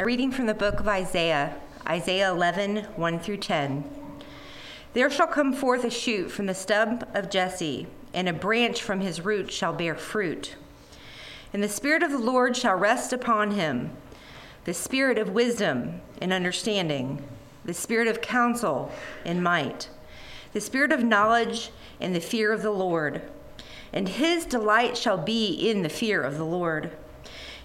A reading from the book of Isaiah, Isaiah 11, 1 through 10. There shall come forth a shoot from the stump of Jesse, and a branch from his root shall bear fruit. And the Spirit of the Lord shall rest upon him the Spirit of wisdom and understanding, the Spirit of counsel and might, the Spirit of knowledge and the fear of the Lord. And his delight shall be in the fear of the Lord.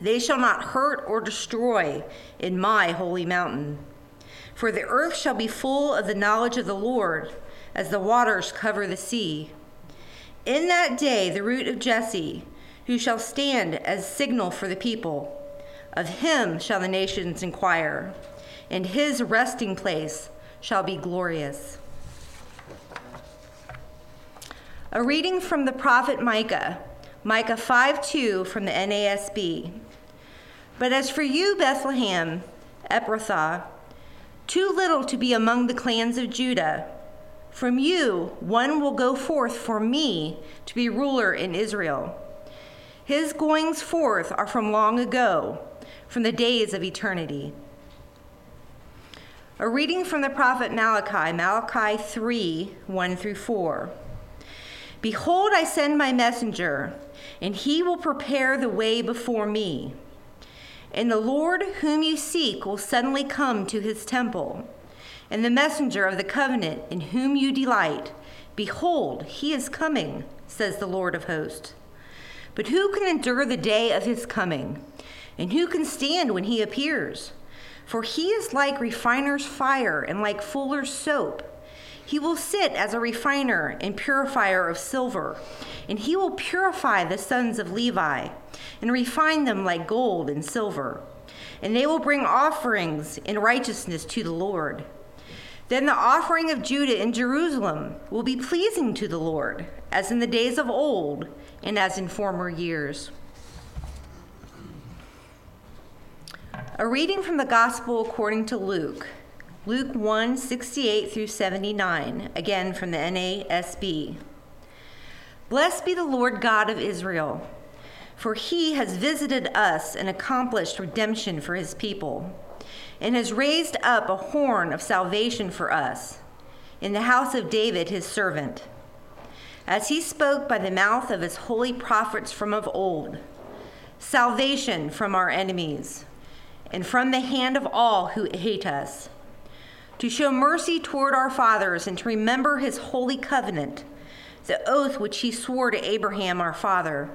They shall not hurt or destroy in my holy mountain. For the earth shall be full of the knowledge of the Lord, as the waters cover the sea. In that day, the root of Jesse, who shall stand as signal for the people, of him shall the nations inquire, and his resting place shall be glorious. A reading from the prophet Micah, Micah 5 2 from the NASB. But as for you, Bethlehem, Ephrathah, too little to be among the clans of Judah, from you one will go forth for me to be ruler in Israel. His goings forth are from long ago, from the days of eternity. A reading from the prophet Malachi, Malachi 3 1 through 4. Behold, I send my messenger, and he will prepare the way before me. And the Lord whom you seek will suddenly come to his temple. And the messenger of the covenant in whom you delight, behold, he is coming, says the Lord of hosts. But who can endure the day of his coming? And who can stand when he appears? For he is like refiner's fire and like fuller's soap. He will sit as a refiner and purifier of silver, and he will purify the sons of Levi and refine them like gold and silver. And they will bring offerings in righteousness to the Lord. Then the offering of Judah in Jerusalem will be pleasing to the Lord, as in the days of old and as in former years. A reading from the Gospel according to Luke. Luke 1 68 through 79, again from the NASB. Blessed be the Lord God of Israel, for he has visited us and accomplished redemption for his people, and has raised up a horn of salvation for us in the house of David his servant, as he spoke by the mouth of his holy prophets from of old salvation from our enemies and from the hand of all who hate us to show mercy toward our fathers and to remember his holy covenant, the oath which he swore to Abraham our father,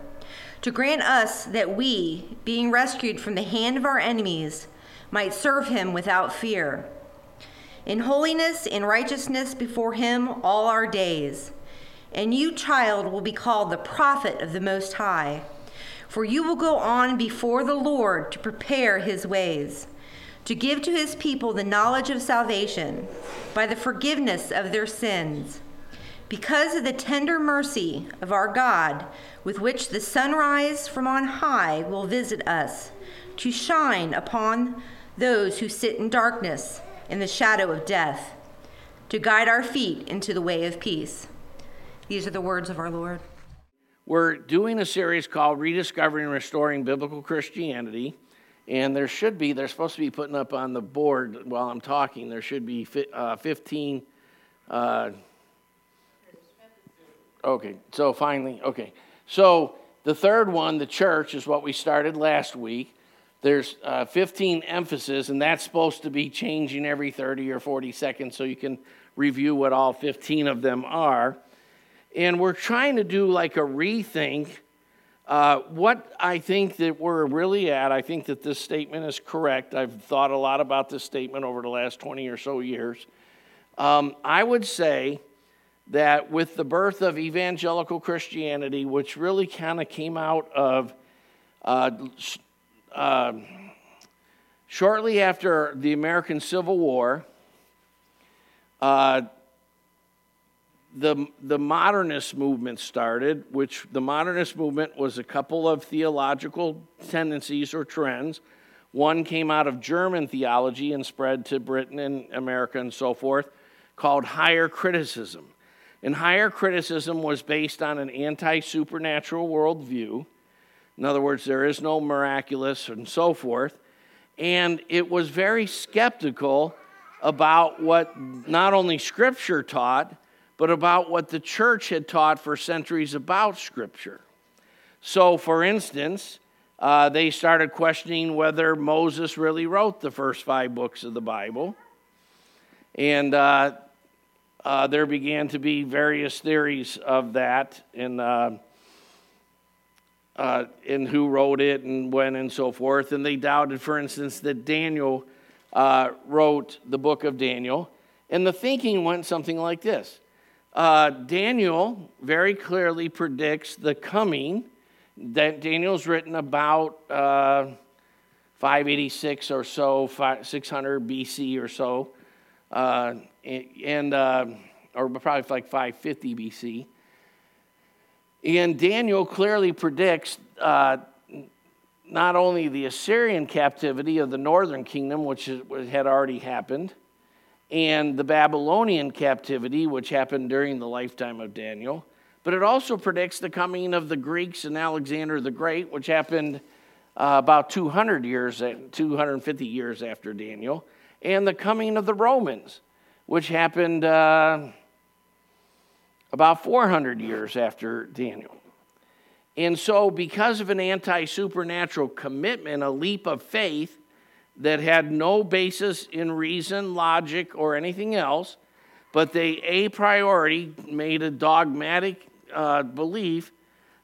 to grant us that we, being rescued from the hand of our enemies, might serve him without fear. In holiness and righteousness before him all our days. And you, child, will be called the prophet of the Most High, for you will go on before the Lord to prepare his ways to give to his people the knowledge of salvation by the forgiveness of their sins, because of the tender mercy of our God, with which the sunrise from on high will visit us, to shine upon those who sit in darkness in the shadow of death, to guide our feet into the way of peace. These are the words of our Lord. We're doing a series called Rediscovering and Restoring Biblical Christianity. And there should be, they're supposed to be putting up on the board while I'm talking, there should be uh, 15. Uh, okay, so finally, okay. So the third one, the church, is what we started last week. there's uh, 15 emphasis, and that's supposed to be changing every 30 or 40 seconds so you can review what all 15 of them are. And we're trying to do like a rethink. Uh, what I think that we're really at, I think that this statement is correct. I've thought a lot about this statement over the last 20 or so years. Um, I would say that with the birth of evangelical Christianity, which really kind of came out of uh, uh, shortly after the American Civil War, uh, the, the modernist movement started, which the modernist movement was a couple of theological tendencies or trends. One came out of German theology and spread to Britain and America and so forth, called higher criticism. And higher criticism was based on an anti supernatural worldview. In other words, there is no miraculous and so forth. And it was very skeptical about what not only Scripture taught, but about what the church had taught for centuries about Scripture. So, for instance, uh, they started questioning whether Moses really wrote the first five books of the Bible. And uh, uh, there began to be various theories of that and, uh, uh, and who wrote it and when and so forth. And they doubted, for instance, that Daniel uh, wrote the book of Daniel. And the thinking went something like this uh, Daniel very clearly predicts the coming. That Daniel's written about uh, 586 or so, 600 BC or so, uh, and uh, or probably like 550 BC. And Daniel clearly predicts uh, not only the Assyrian captivity of the northern kingdom, which had already happened, and the Babylonian captivity, which happened during the lifetime of Daniel. But it also predicts the coming of the Greeks and Alexander the Great, which happened uh, about 200 years, 250 years after Daniel, and the coming of the Romans, which happened uh, about 400 years after Daniel. And so, because of an anti supernatural commitment, a leap of faith, that had no basis in reason, logic, or anything else, but they a priori made a dogmatic uh, belief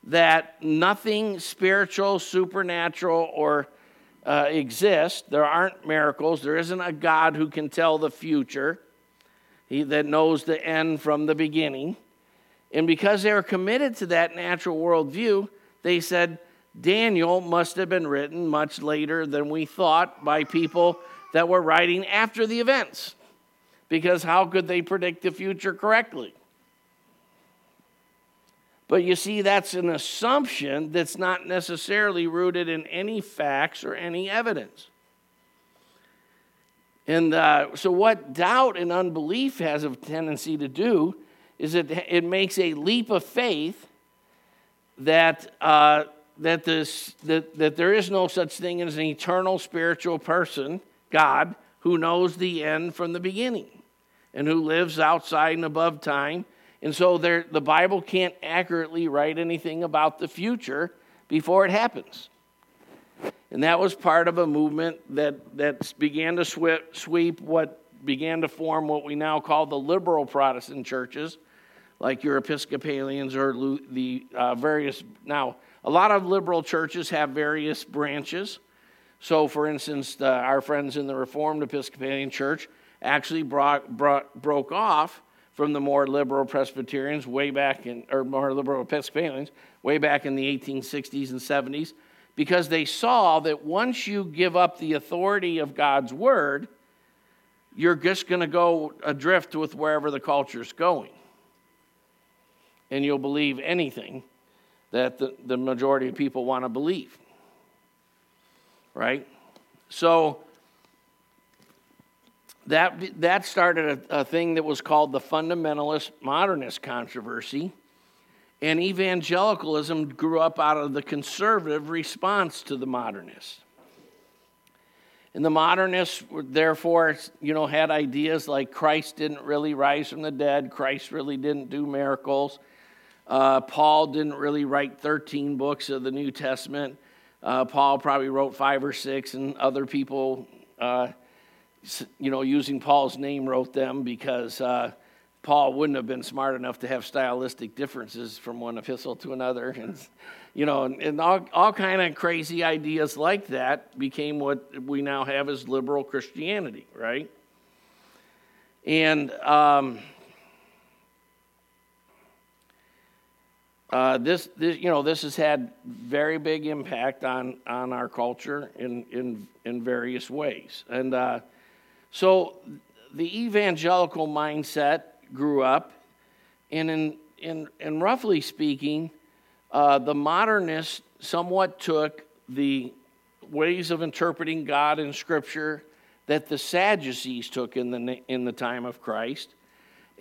that nothing spiritual, supernatural, or uh, exists. There aren't miracles. There isn't a God who can tell the future, he that knows the end from the beginning. And because they were committed to that natural worldview, they said, Daniel must have been written much later than we thought by people that were writing after the events. Because how could they predict the future correctly? But you see, that's an assumption that's not necessarily rooted in any facts or any evidence. And uh, so, what doubt and unbelief has a tendency to do is it, it makes a leap of faith that uh, that, this, that, that there is no such thing as an eternal spiritual person, God, who knows the end from the beginning and who lives outside and above time. And so there, the Bible can't accurately write anything about the future before it happens. And that was part of a movement that, that began to sweep, sweep what began to form what we now call the liberal Protestant churches, like your Episcopalians or the uh, various now a lot of liberal churches have various branches. So, for instance, the, our friends in the Reformed Episcopalian Church actually brought, brought, broke off from the more liberal Presbyterians way back in, or more liberal Episcopalians way back in the 1860s and 70s, because they saw that once you give up the authority of God's word, you're just going to go adrift with wherever the culture's going. And you'll believe anything that the, the majority of people want to believe. Right? So that, that started a, a thing that was called the fundamentalist modernist controversy. And evangelicalism grew up out of the conservative response to the modernists. And the modernists, therefore, you know, had ideas like Christ didn't really rise from the dead, Christ really didn't do miracles, uh, Paul didn't really write 13 books of the New Testament. Uh, Paul probably wrote five or six, and other people, uh, you know, using Paul's name, wrote them because uh, Paul wouldn't have been smart enough to have stylistic differences from one epistle to another, and you know, and, and all all kind of crazy ideas like that became what we now have as liberal Christianity, right? And um, Uh, this, this, you know, this has had very big impact on, on our culture in, in, in various ways. And uh, so the evangelical mindset grew up, and in, in, in roughly speaking, uh, the modernists somewhat took the ways of interpreting God in Scripture that the Sadducees took in the, in the time of Christ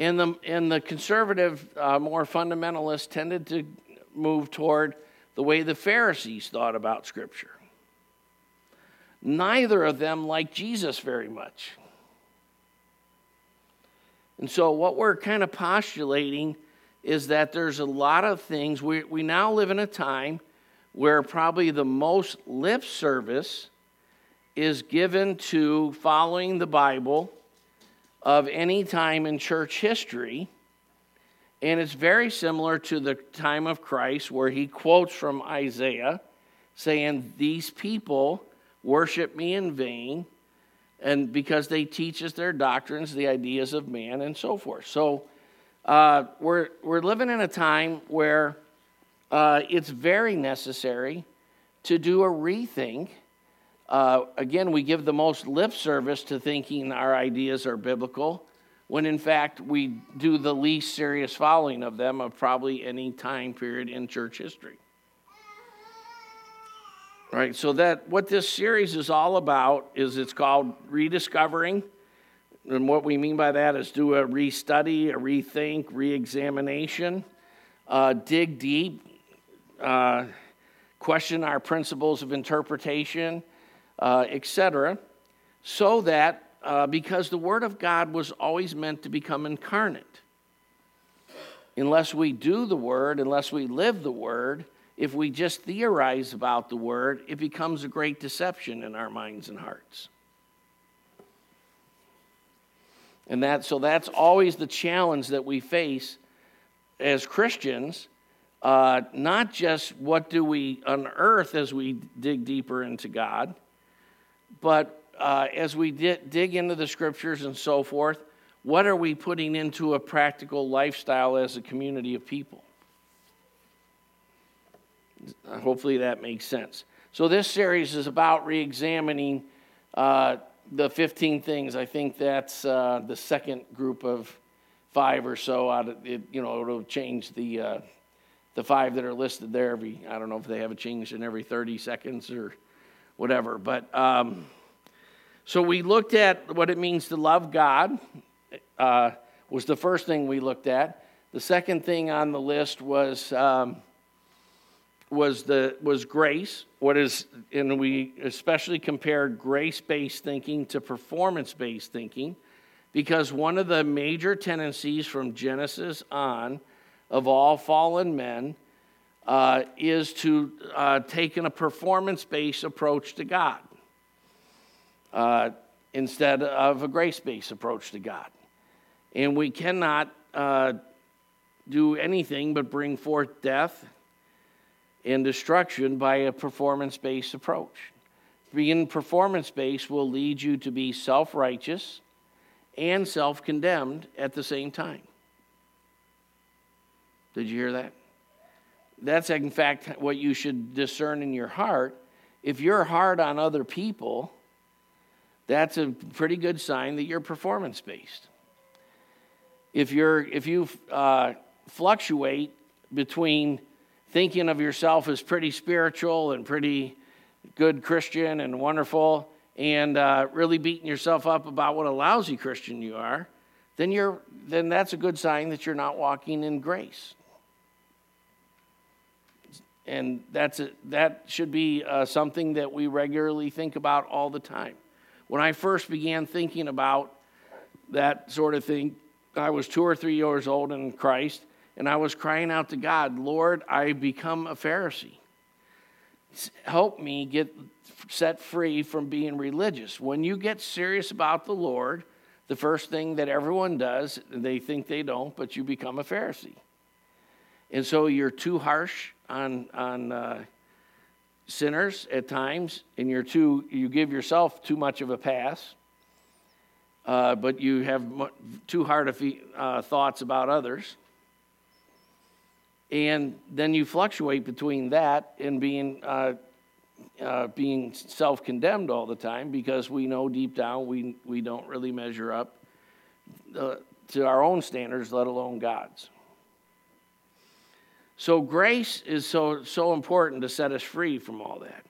and the, and the conservative, uh, more fundamentalists tended to move toward the way the Pharisees thought about Scripture. Neither of them liked Jesus very much. And so, what we're kind of postulating is that there's a lot of things. We, we now live in a time where probably the most lip service is given to following the Bible of any time in church history. And it's very similar to the time of Christ, where he quotes from Isaiah saying, These people worship me in vain, and because they teach us their doctrines, the ideas of man, and so forth. So uh, we're, we're living in a time where uh, it's very necessary to do a rethink uh, again, we give the most lip service to thinking our ideas are biblical, when in fact we do the least serious following of them of probably any time period in church history. Right, so that what this series is all about is it's called rediscovering. And what we mean by that is do a restudy, a rethink, re-examination, uh, dig deep, uh, question our principles of interpretation, uh, etc., so that uh, because the Word of God was always meant to become incarnate. Unless we do the Word, unless we live the Word, if we just theorize about the Word, it becomes a great deception in our minds and hearts. And that, so that's always the challenge that we face as Christians. Uh, not just what do we unearth as we dig deeper into God, but uh, as we di- dig into the scriptures and so forth, what are we putting into a practical lifestyle as a community of people? Hopefully that makes sense. So, this series is about re examining uh, the 15 things. I think that's uh, the second group of five or so. Out of it, you know, it'll change the, uh, the five that are listed there every, I don't know if they have a change in every 30 seconds or whatever. But um, so we looked at what it means to love God, uh, was the first thing we looked at. The second thing on the list was. Um, was the was grace what is and we especially compared grace-based thinking to performance-based thinking because one of the major tendencies from genesis on of all fallen men uh, is to uh, take a performance based approach to God uh, instead of a grace based approach to God. And we cannot uh, do anything but bring forth death and destruction by a performance based approach. Being performance based will lead you to be self righteous and self condemned at the same time. Did you hear that? That's, in fact, what you should discern in your heart. If you're hard on other people, that's a pretty good sign that you're performance based. If, you're, if you uh, fluctuate between thinking of yourself as pretty spiritual and pretty good Christian and wonderful, and uh, really beating yourself up about what a lousy Christian you are, then, you're, then that's a good sign that you're not walking in grace and that's a, that should be uh, something that we regularly think about all the time. When I first began thinking about that sort of thing, I was two or three years old in Christ, and I was crying out to God, Lord, I become a Pharisee. help me get set free from being religious. When you get serious about the Lord, the first thing that everyone does, they think they don't, but you become a Pharisee. And so you're too harsh on, on uh, sinners at times, and you're too, you give yourself too much of a pass, uh, but you have too hard of uh, thoughts about others. And then you fluctuate between that and being, uh, uh being self condemned all the time because we know deep down we, we don't really measure up uh, to our own standards, let alone God's. So grace is so, so important to set us free from all that.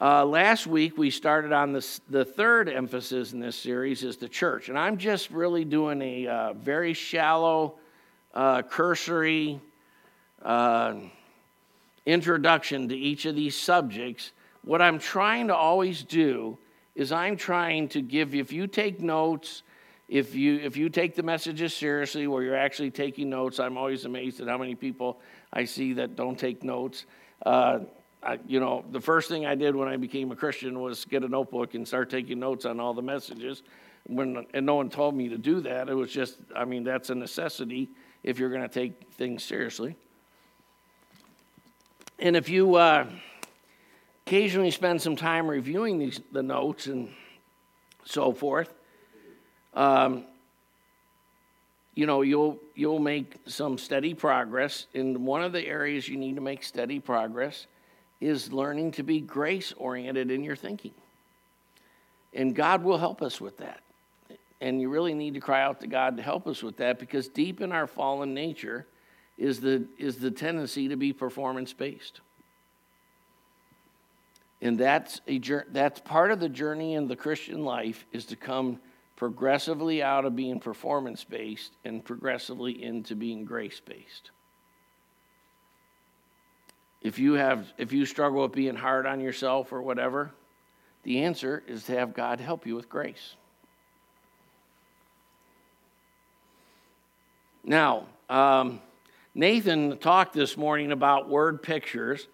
Uh, last week we started on this, the third emphasis in this series is the church, and I'm just really doing a uh, very shallow, uh, cursory uh, introduction to each of these subjects. What I'm trying to always do is I'm trying to give if you take notes if you if you take the messages seriously where you're actually taking notes i'm always amazed at how many people i see that don't take notes. Uh, I, you know the first thing i did when i became a christian was get a notebook and start taking notes on all the messages. When and no one told me to do that. It was just i mean that's a necessity if you're going to take things seriously. And if you uh, occasionally spend some time reviewing these the notes and so forth um, you know, you'll, you'll make some steady progress. And one of the areas you need to make steady progress is learning to be grace oriented in your thinking. And God will help us with that. And you really need to cry out to God to help us with that because deep in our fallen nature is the, is the tendency to be performance based. And that's, a, that's part of the journey in the Christian life is to come progressively out of being performance based and progressively into being grace based. If you have if you struggle with being hard on yourself or whatever, the answer is to have God help you with grace. Now, um, Nathan talked this morning about word pictures,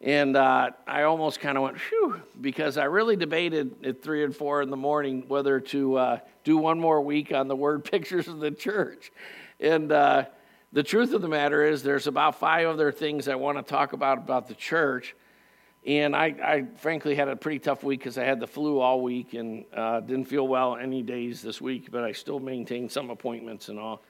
and uh, I almost kind of went, phew, because I really debated at three and four in the morning whether to uh, do one more week on the word pictures of the church. And uh, the truth of the matter is, there's about five other things I want to talk about about the church. And I, I frankly had a pretty tough week because I had the flu all week and uh, didn't feel well any days this week, but I still maintained some appointments and all.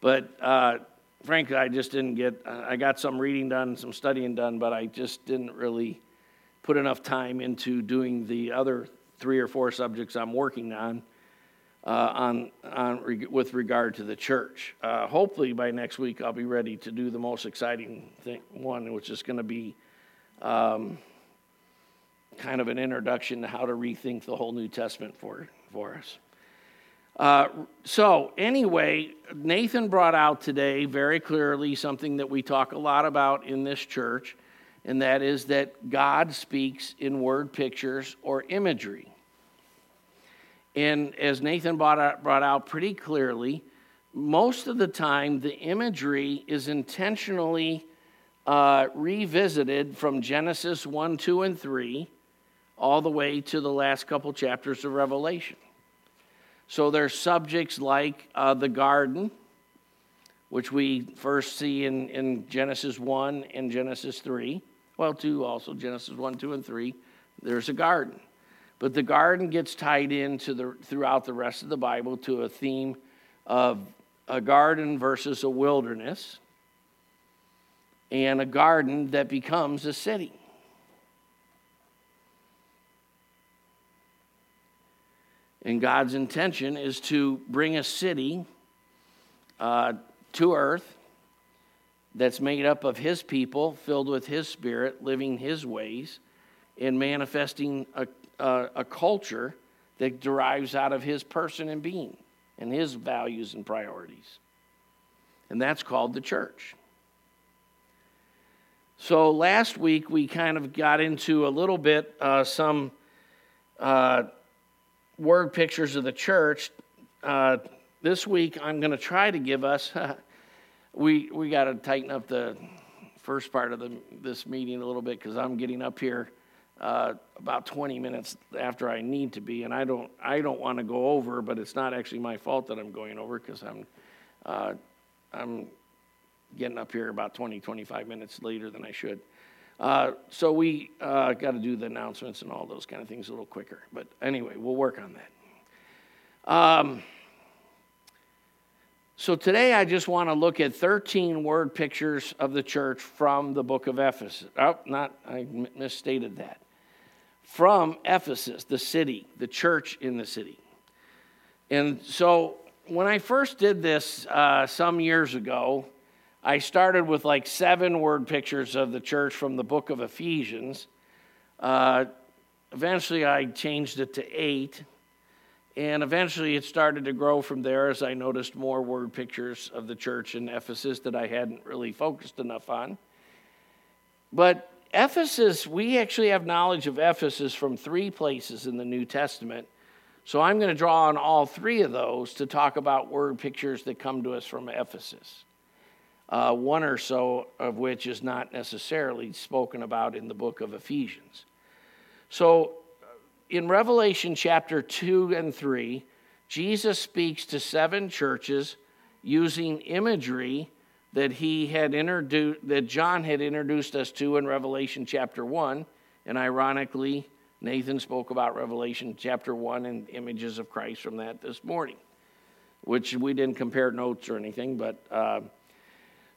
But uh, frankly, I just didn't get, I got some reading done, some studying done, but I just didn't really put enough time into doing the other three or four subjects I'm working on. Uh, on, on with regard to the church. Uh, hopefully by next week I'll be ready to do the most exciting thing, one, which is going to be um, kind of an introduction to how to rethink the whole New Testament for, for us. Uh, so, anyway, Nathan brought out today very clearly something that we talk a lot about in this church, and that is that God speaks in word pictures or imagery. And as Nathan brought out, brought out pretty clearly, most of the time the imagery is intentionally uh, revisited from Genesis 1, 2, and 3 all the way to the last couple chapters of Revelation. So there's subjects like uh, the garden, which we first see in, in Genesis 1 and Genesis 3. Well, 2 also, Genesis 1, 2, and 3. There's a garden. But the garden gets tied into the, throughout the rest of the Bible to a theme of a garden versus a wilderness, and a garden that becomes a city. And God's intention is to bring a city uh, to earth that's made up of His people, filled with His Spirit, living His ways, and manifesting a, a, a culture that derives out of His person and being and His values and priorities. And that's called the church. So last week we kind of got into a little bit uh, some uh, word pictures of the church. Uh, this week, I'm going to try to give us. we we got to tighten up the first part of the, this meeting a little bit because I'm getting up here uh, about 20 minutes after I need to be, and I don't, I don't want to go over, but it's not actually my fault that I'm going over because I'm, uh, I'm getting up here about 20, 25 minutes later than I should. Uh, so we uh, got to do the announcements and all those kind of things a little quicker. But anyway, we'll work on that. Um, so today I just want to look at 13 word pictures of the church from the book of Ephesus. Oh, not, I misstated that from Ephesus, the city, the church in the city. And so when I first did this uh, some years ago, I started with like seven word pictures of the church from the book of Ephesians. Uh, eventually, I changed it to eight. And eventually, it started to grow from there as I noticed more word pictures of the church in Ephesus that I hadn't really focused enough on. But Ephesus, we actually have knowledge of Ephesus from three places in the New Testament. So I'm going to draw on all three of those to talk about word pictures that come to us from Ephesus. Uh, one or so of which is not necessarily spoken about in the book of Ephesians. So in Revelation chapter 2 and 3, Jesus speaks to seven churches using imagery that he had introduced that John had introduced us to in Revelation chapter 1 and ironically Nathan spoke about Revelation chapter 1 and images of Christ from that this morning which we didn't compare notes or anything but uh,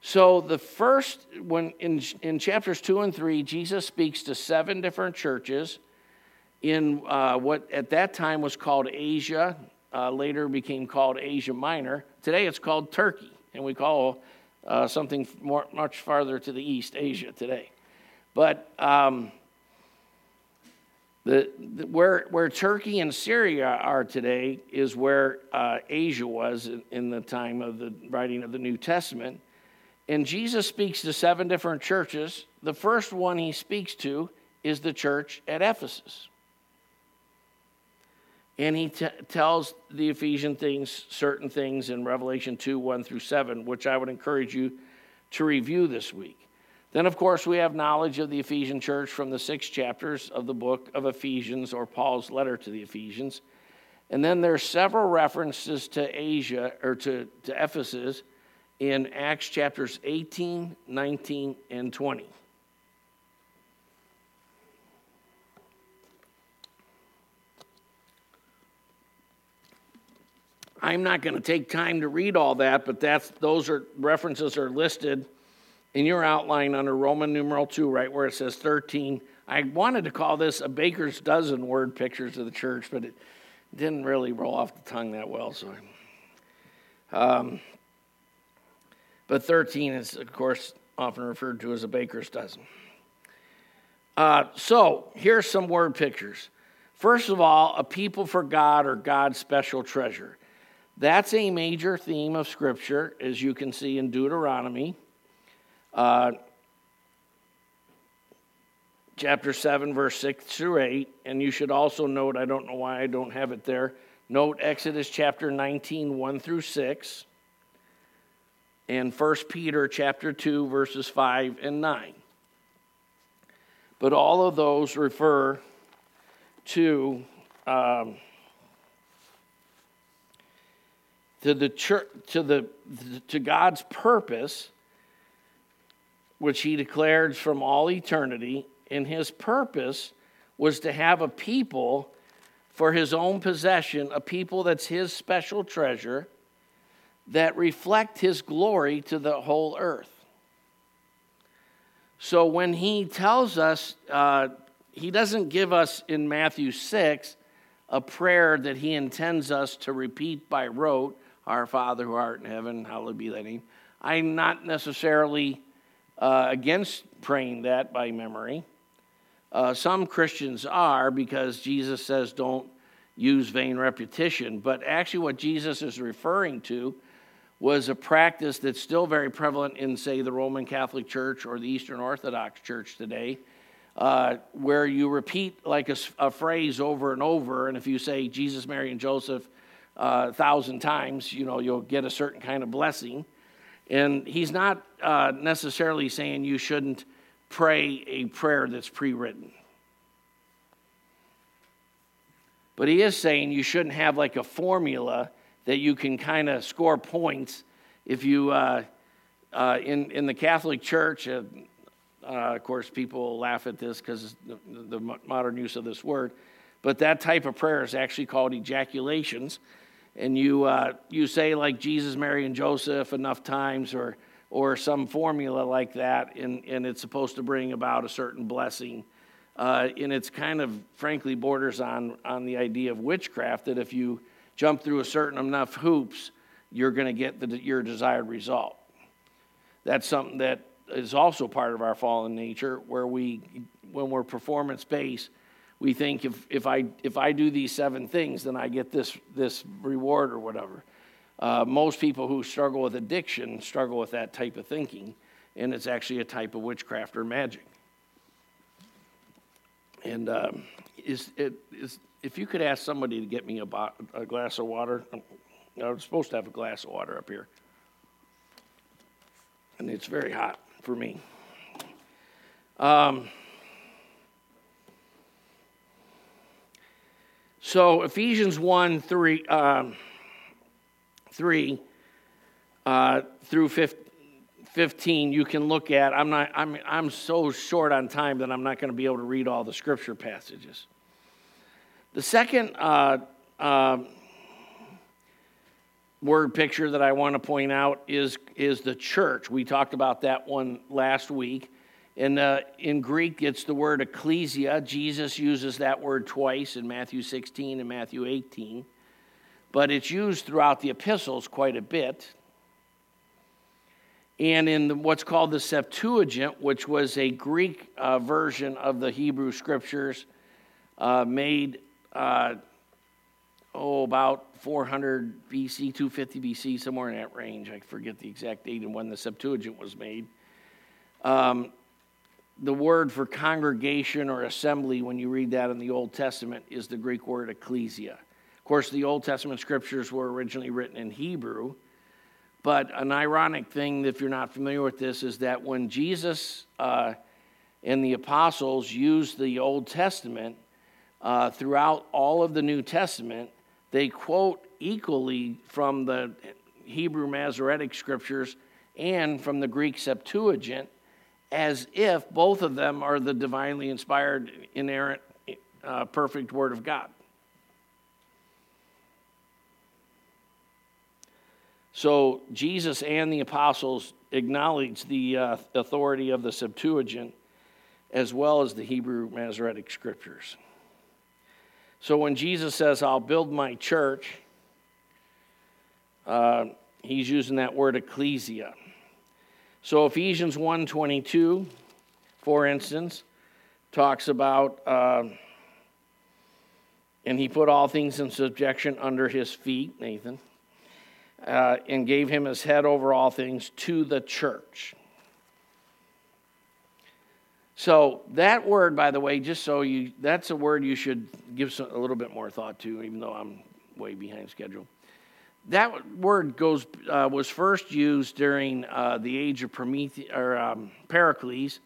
so the first when in, in chapters 2 and 3 Jesus speaks to seven different churches in uh, what at that time was called Asia uh, later became called Asia Minor today it's called Turkey and we call uh, something more, much farther to the east, Asia today. But um, the, the, where, where Turkey and Syria are today is where uh, Asia was in, in the time of the writing of the New Testament. And Jesus speaks to seven different churches. The first one he speaks to is the church at Ephesus and he t- tells the Ephesian things, certain things in Revelation 2 1 through 7, which I would encourage you to review this week. Then, of course, we have knowledge of the Ephesian church from the six chapters of the book of Ephesians or Paul's letter to the Ephesians. And then there's several references to Asia or to, to Ephesus in Acts chapters 18, 19, and 20. I'm not going to take time to read all that, but that's those are references are listed in your outline under Roman numeral 2 right where it says 13. I wanted to call this a baker's dozen word pictures of the church, but it didn't really roll off the tongue that well, so um, but 13 is of course often referred to as a baker's dozen. Uh, so here's some word pictures. First of all, a people for God or God's special treasure. That's a major theme of Scripture, as you can see in Deuteronomy. Uh, chapter 7, verse 6 through 8. And you should also note, I don't know why I don't have it there, note Exodus chapter 19, 1 through 6, and 1 Peter chapter 2, verses 5 and 9. But all of those refer to. Um, to the church, to the to God's purpose, which He declared from all eternity, and His purpose was to have a people for His own possession, a people that's His special treasure, that reflect His glory to the whole earth. So when He tells us, uh, He doesn't give us in Matthew six a prayer that He intends us to repeat by rote our Father who art in heaven, hallowed be thy name. I'm not necessarily uh, against praying that by memory. Uh, some Christians are because Jesus says don't use vain repetition. But actually, what Jesus is referring to was a practice that's still very prevalent in, say, the Roman Catholic Church or the Eastern Orthodox Church today, uh, where you repeat like a, a, phrase over and over. And if you say Jesus, Mary, and Joseph, a thousand times, you know, you'll get a certain kind of blessing. And he's not uh, necessarily saying you shouldn't pray a prayer that's pre written. But he is saying you shouldn't have like a formula that you can kind of score points if you, uh, uh, in, in the Catholic Church, uh, uh of course, people laugh at this because the, the modern use of this word, but that type of prayer is actually called ejaculations. And you, uh, you say, like Jesus, Mary, and Joseph enough times, or, or some formula like that, and, and it's supposed to bring about a certain blessing. Uh, and it's kind of, frankly, borders on, on the idea of witchcraft that if you jump through a certain enough hoops, you're going to get the, your desired result. That's something that is also part of our fallen nature, where we, when we're performance based, we think if, if, I, if I do these seven things, then I get this, this reward or whatever. Uh, most people who struggle with addiction struggle with that type of thinking, and it's actually a type of witchcraft or magic. And um, is, it, is, if you could ask somebody to get me a, bo- a glass of water, I was supposed to have a glass of water up here. And it's very hot for me. Um, So Ephesians 1 3, um, 3 uh, through 15, you can look at. I'm, not, I'm, I'm so short on time that I'm not going to be able to read all the scripture passages. The second uh, uh, word picture that I want to point out is, is the church. We talked about that one last week. And uh, in Greek, it's the word ecclesia. Jesus uses that word twice in Matthew 16 and Matthew 18. But it's used throughout the epistles quite a bit. And in the, what's called the Septuagint, which was a Greek uh, version of the Hebrew scriptures, uh, made, uh, oh, about 400 BC, 250 BC, somewhere in that range. I forget the exact date and when the Septuagint was made. Um, the word for congregation or assembly, when you read that in the Old Testament, is the Greek word ecclesia. Of course, the Old Testament scriptures were originally written in Hebrew. But an ironic thing, if you're not familiar with this, is that when Jesus uh, and the apostles used the Old Testament uh, throughout all of the New Testament, they quote equally from the Hebrew Masoretic scriptures and from the Greek Septuagint as if both of them are the divinely inspired, inerrant, uh, perfect Word of God. So Jesus and the apostles acknowledge the uh, authority of the Septuagint as well as the Hebrew Masoretic scriptures. So when Jesus says, I'll build my church, uh, he's using that word ecclesia. So Ephesians 1.22, for instance, talks about, uh, and he put all things in subjection under his feet, Nathan, uh, and gave him his head over all things to the church. So that word, by the way, just so you, that's a word you should give a little bit more thought to, even though I'm way behind schedule. That word goes, uh, was first used during uh, the age of or, um, Pericles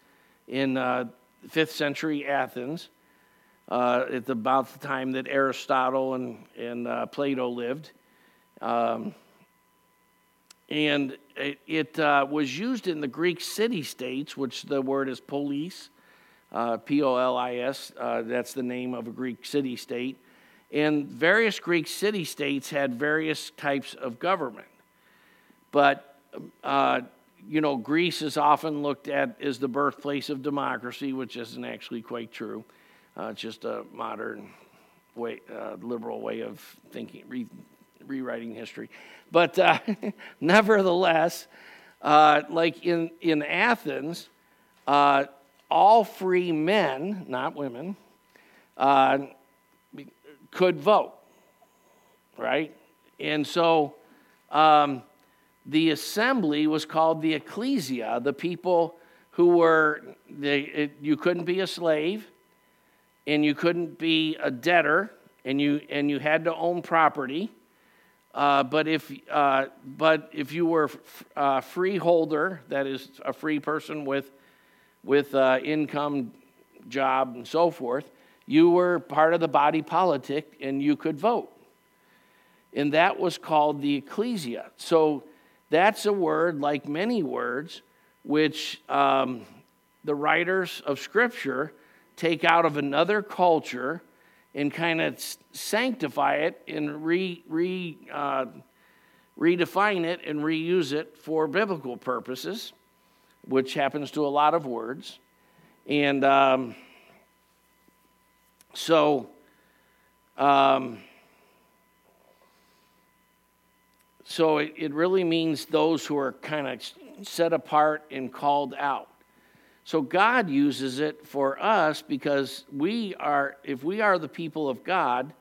in uh, 5th century Athens, uh, at about the time that Aristotle and, and uh, Plato lived. Um, and it, it uh, was used in the Greek city states, which the word is polis, P O L I S. that's the name of a Greek city state. And various Greek city states had various types of government. But, uh, you know, Greece is often looked at as the birthplace of democracy, which isn't actually quite true. Uh, it's just a modern way, uh, liberal way of thinking, rewriting history. But uh, nevertheless, uh, like in, in Athens, uh, all free men, not women, could vote, right? And so um, the assembly was called the ecclesia, the people who were, they, it, you couldn't be a slave and you couldn't be a debtor and you, and you had to own property. Uh, but if uh, but if you were a uh, freeholder, that is a free person with with uh, income, job, and so forth, you were part of the body politic and you could vote. And that was called the ecclesia. So that's a word, like many words, which um, the writers of Scripture take out of another culture and kind of sanctify it and re, re, uh, redefine it and reuse it for biblical purposes, which happens to a lot of words. And um, so, um, so it, it really means those who are kind of set apart and called out. So God uses it for us because we are, if we are the people of God,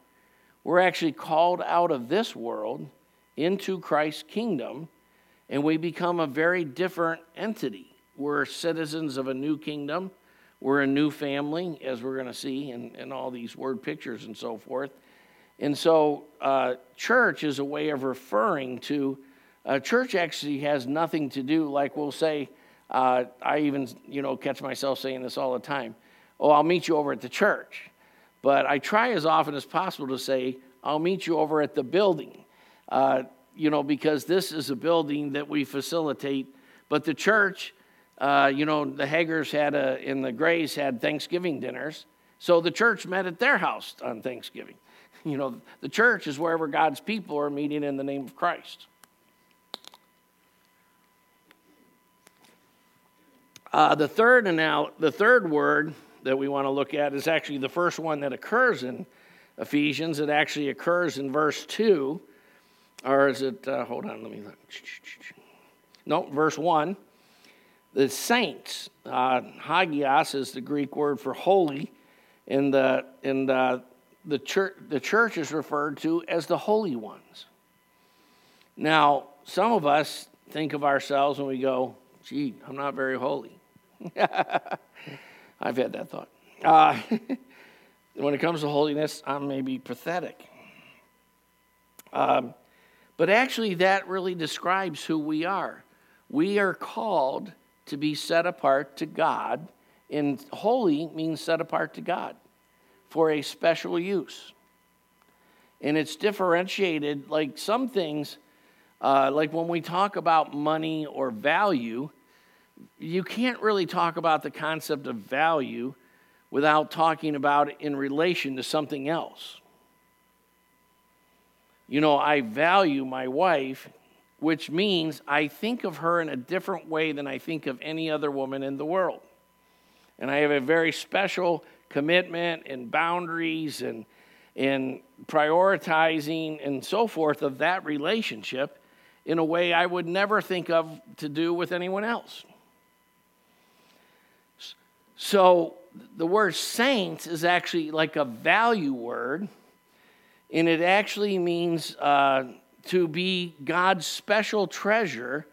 we're actually called out of this world into Christ's kingdom, and we become a very different entity. We're citizens of a new kingdom. We're a new family, as we're going to see in, in all these word pictures and so forth. And so, uh, church is a way of referring to, uh, church actually has nothing to do, like we'll say, uh, I even, you know, catch myself saying this all the time. Oh, I'll meet you over at the church. But I try as often as possible to say, I'll meet you over at the building. Uh, you know, because this is a building that we facilitate. But the church, uh, you know, the Haggers had a, the Grays had Thanksgiving dinners. So the church met at their house on Thanksgiving. You know, the church is wherever God's people are meeting in the name of Christ. Uh, the third and now the third word that we want to look at is actually the first one that occurs in Ephesians. It actually occurs in verse two, or is it? Uh, hold on, let me look. No, verse one. The saints, uh, hagios is the Greek word for holy, and the and the the church the church is referred to as the holy ones. Now, some of us think of ourselves when we go, "Gee, I'm not very holy." I've had that thought. Uh, when it comes to holiness, I'm maybe pathetic. Um, but actually, that really describes who we are. We are called to be set apart to God, and holy means set apart to God for a special use. And it's differentiated, like some things, uh, like when we talk about money or value, you can't really talk about the concept of value without talking about it in relation to something else. You know, I value my wife, which means I think of her in a different way than I think of any other woman in the world. And I have a very special commitment and boundaries and, and prioritizing and so forth of that relationship in a way I would never think of to do with anyone else. So the word saints is actually like a value word, and it actually means uh, to be God's special treasure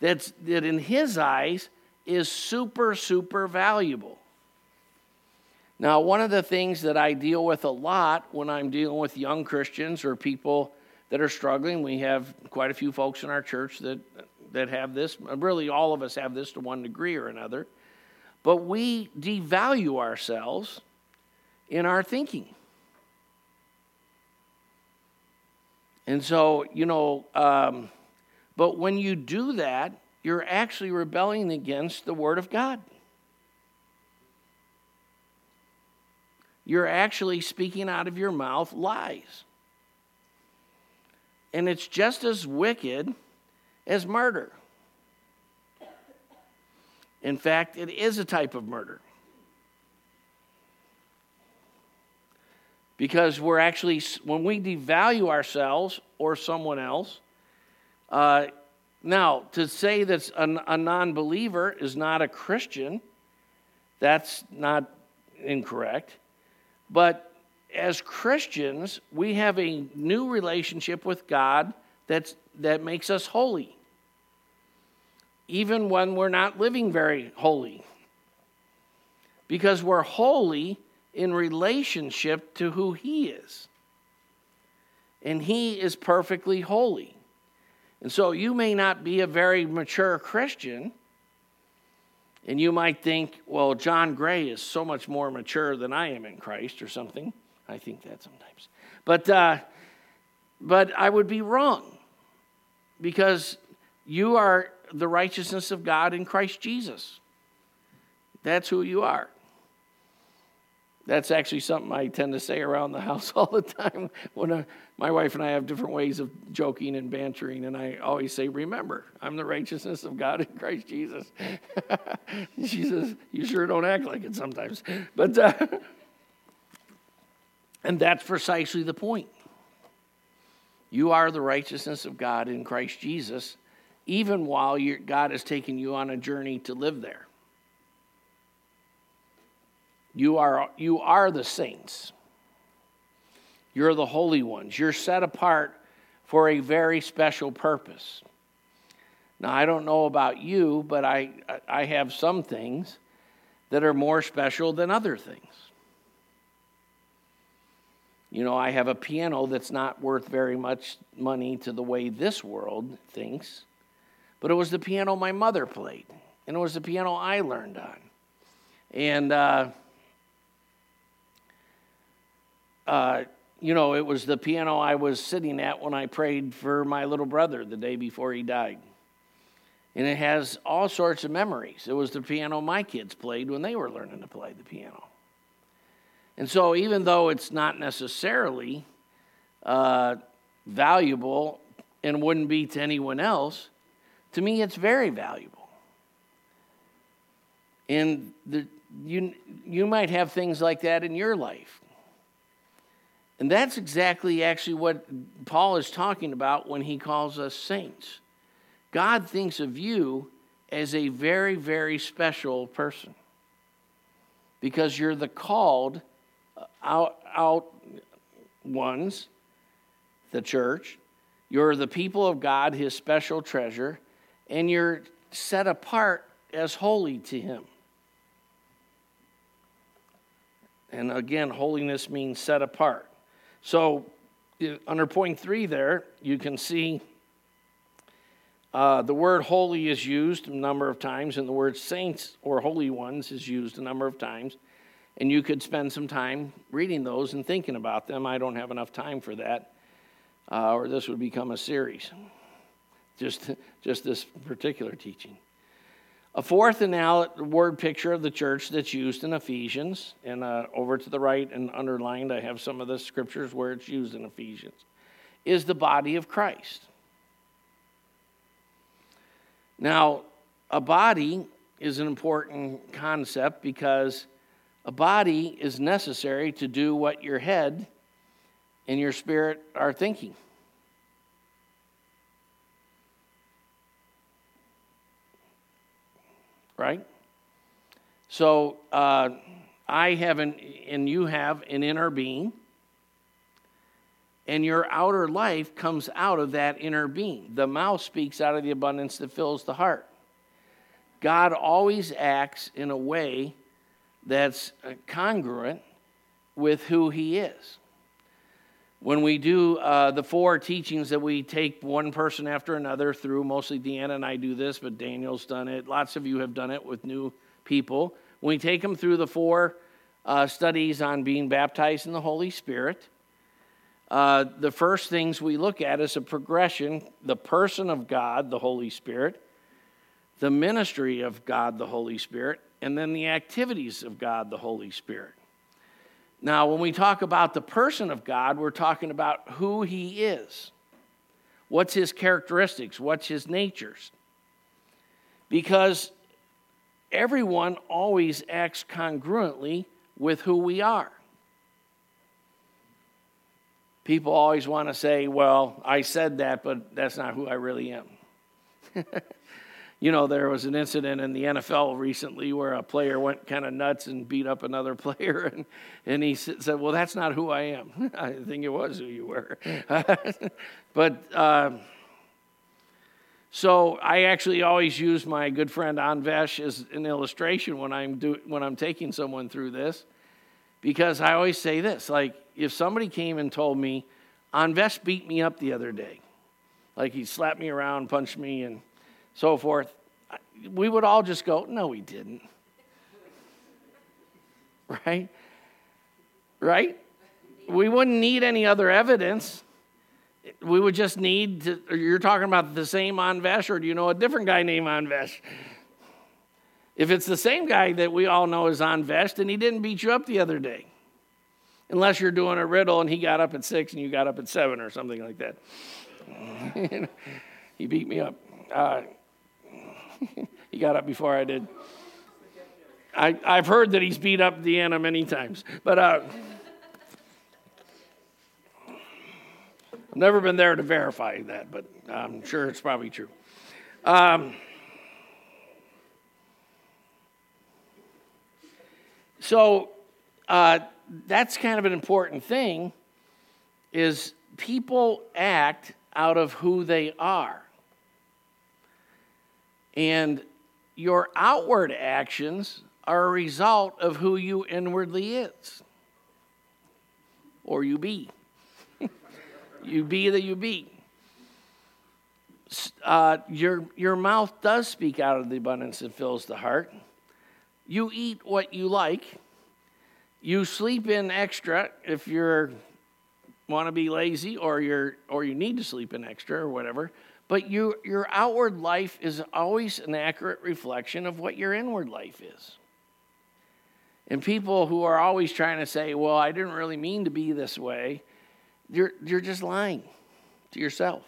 that's, that in His eyes is super, super valuable. Now, one of the things that I deal with a lot when I'm dealing with young Christians or people that are struggling, we have quite a few folks in our church that, that have this. Really, all of us have this to one degree or another but we devalue ourselves in our thinking. And so, you know, um, but when you do that, you're actually rebelling against the Word of God. You're actually speaking out of your mouth lies. And it's just as wicked as murder. In fact, it is a type of murder. Because we're actually, when we devalue ourselves or someone else, uh, now to say that a, non believer is not a Christian, that's not incorrect. But as Christians, we have a new relationship with God that's, that makes us holy even when we're not living very holy. Because we're holy in relationship to who He is. and He is perfectly holy. And so you may not be a very mature Christian, and you might think, well, John Gray is so much more mature than I am in Christ or something. I think that sometimes. But, uh, but I would be wrong because you are the righteousness of God in Christ Jesus. That's who you are. That's actually something I tend to say around the house all the time. When uh, my wife and I have different ways of joking and bantering, and I always say, "Remember, I'm the righteousness of God in Christ Jesus." she says, "You sure don't act like it sometimes," but uh, and that's precisely the point. You are the righteousness of God in Christ Jesus, even while God is taking you on a journey to live there. You are, you are the saints. You're the holy ones. You're set apart for a very special purpose. Now, I don't know about you, but I, I have some things that are more special than other things. You know, I have a piano that's not worth very much money to the way this world thinks, but it was the piano my mother played, and it was the piano I learned on. And, uh, uh, you know, it was the piano I was sitting at when I prayed for my little brother the day before he died. And it has all sorts of memories. It was the piano my kids played when they were learning to play the piano. And so, even though it's not necessarily uh, valuable and wouldn't be to anyone else, to me it's very valuable. And the, you, you might have things like that in your life. And that's exactly actually what Paul is talking about when he calls us saints. God thinks of you as a very, very special person because you're the called out, out ones, the church. You're the people of God, his special treasure, and you're set apart as holy to him. And again, holiness means set apart. So, under point three, there, you can see uh, the word holy is used a number of times, and the word saints or holy ones is used a number of times. And you could spend some time reading those and thinking about them. I don't have enough time for that, uh, or this would become a series, just, just this particular teaching. A fourth anal- word picture of the church that's used in Ephesians, and uh, over to the right and underlined, I have some of the scriptures where it's used in Ephesians, is the body of Christ. Now, a body is an important concept because a body is necessary to do what your head and your spirit are thinking. Right? So uh, I have an, and you have an inner being, and your outer life comes out of that inner being. The mouth speaks out of the abundance that fills the heart. God always acts in a way that's uh, congruent with who He is when we do uh, the four teachings that we take one person after another through, mostly Deanna and I do this, but Daniel's done it. Lots of you have done it with new people. When we take them through the four uh, studies on being baptized in the Holy Spirit, uh, the first things we look at is a progression the person of God, the Holy Spirit, the ministry of God, the Holy Spirit, and then the activities of God, the Holy Spirit. Now, when we talk about the person of God, we're talking about who he is. What's his characteristics? What's his natures? Because everyone always acts congruently with who we are. People always want to say, well, I said that, but that's not who I really am. you know, there was an incident in the NFL recently where a player went kind of nuts and beat up another player, and, and he said, Well, that's not who I am. I think it was who you were. but uh, so I actually always use my good friend Anvesh as an illustration when I'm, do, when I'm taking someone through this, because I always say this like, if somebody came and told me, Anvesh beat me up the other day. Like he slapped me around, punched me, and so forth. We would all just go, no, he didn't. Right? Right? We wouldn't need any other evidence. We would just need to, you're talking about the same Anvesh, or do you know a different guy named Anvesh? If it's the same guy that we all know is Anvesh, then he didn't beat you up the other day. Unless you're doing a riddle and he got up at six and you got up at seven or something like that. he beat me up. Uh, he got up before I did. I, I've heard that he's beat up Deanna many times, but uh, I've never been there to verify that, but I'm sure it's probably true. Um, so uh, that's kind of an important thing is people act out of who they are. And your outward actions are a result of who you inwardly is. Or you be. you be that you be. Uh, your, your mouth does speak out of the abundance that fills the heart. You eat what you like. You sleep in extra if you're want to be lazy or you're or you need to sleep in extra or whatever. But you, your outward life is always an accurate reflection of what your inward life is. And people who are always trying to say, well, I didn't really mean to be this way, you're, you're just lying to yourself.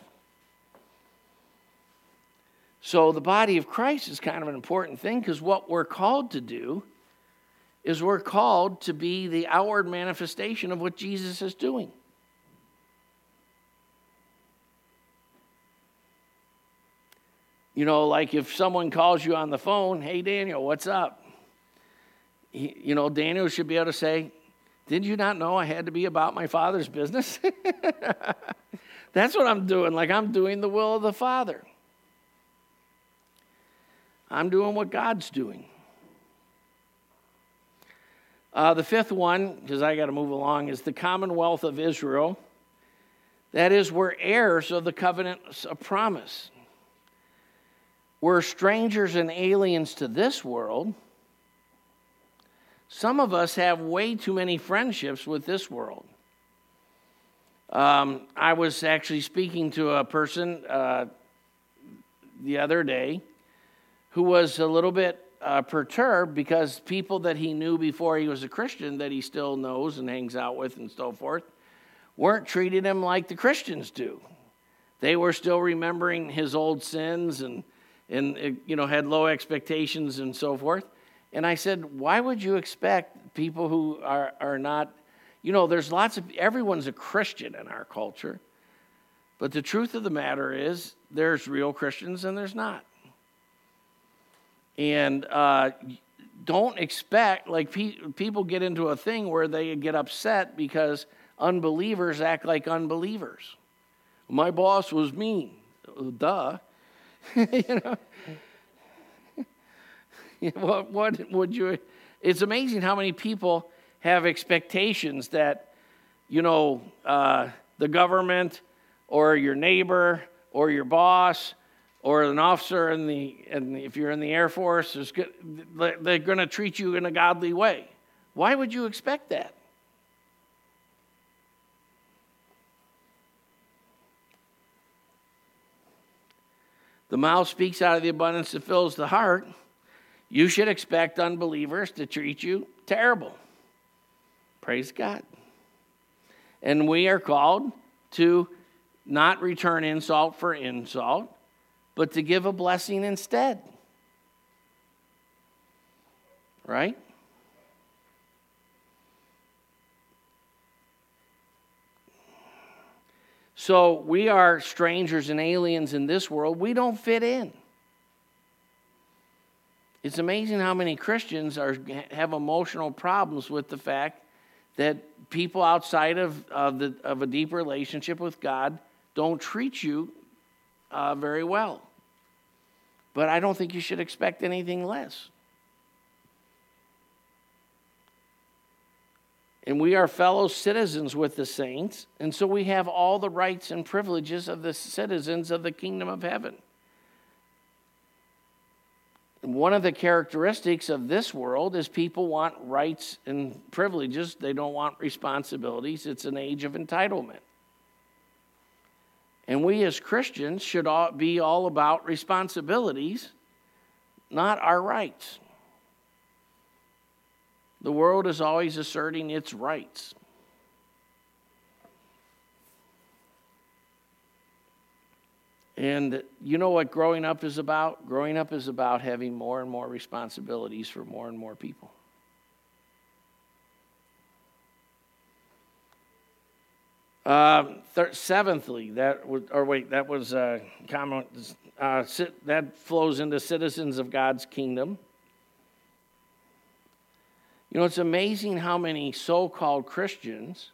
So the body of Christ is kind of an important thing because what we're called to do is we're called to be the outward manifestation of what Jesus is doing. You know, like if someone calls you on the phone, hey, Daniel, what's up? you know, Daniel should be able to say, Did you not know I had to be about my father's business? That's what I'm doing. Like I'm doing the will of the Father. I'm doing what God's doing. Uh, the fifth one, because I got to move along, is the commonwealth of Israel. That is, we're heirs of the covenants of promise. We're strangers and aliens to this world. Some of us have way too many friendships with this world. Um, I was actually speaking to a person uh, the other day who was a little bit uh, perturbed because people that he knew before he was a Christian, that he still knows and hangs out with and so forth, weren't treating him like the Christians do. They were still remembering his old sins and, and you know, had low expectations and so forth. And I said, why would you expect people who are, are not, you know, there's lots of, everyone's a Christian in our culture. But the truth of the matter is, there's real Christians and there's not. And uh, don't expect, like, pe- people get into a thing where they get upset because unbelievers act like unbelievers. My boss was mean. Duh. you know? what, what would you? It's amazing how many people have expectations that, you know, uh, the government or your neighbor or your boss or an officer in the, and if you're in the Air Force, is good, they're going to treat you in a godly way. Why would you expect that? The mouth speaks out of the abundance that fills the heart. You should expect unbelievers to treat you terrible. Praise God. And we are called to not return insult for insult, but to give a blessing instead. Right? So we are strangers and aliens in this world. We don't fit in. It's amazing how many Christians are, have emotional problems with the fact that people outside of, of, the, of a deep relationship with God don't treat you uh, very well. But I don't think you should expect anything less. And we are fellow citizens with the saints, and so we have all the rights and privileges of the citizens of the kingdom of heaven. One of the characteristics of this world is people want rights and privileges, they don't want responsibilities. It's an age of entitlement. And we as Christians should all be all about responsibilities, not our rights. The world is always asserting its rights. And you know what growing up is about? Growing up is about having more and more responsibilities for more and more people. Um, thir- seventhly, that was, or wait, that was uh, comment, uh, that flows into citizens of God's kingdom. You know, it's amazing how many so called Christians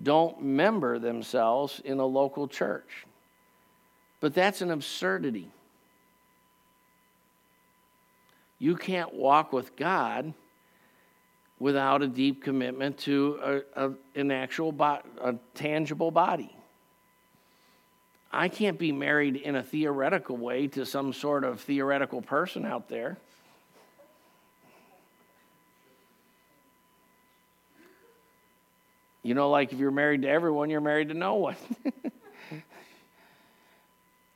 don't member themselves in a local church. But that's an absurdity. You can't walk with God without a deep commitment to a, a, an actual, bo- a tangible body. I can't be married in a theoretical way to some sort of theoretical person out there. You know, like if you're married to everyone, you're married to no one.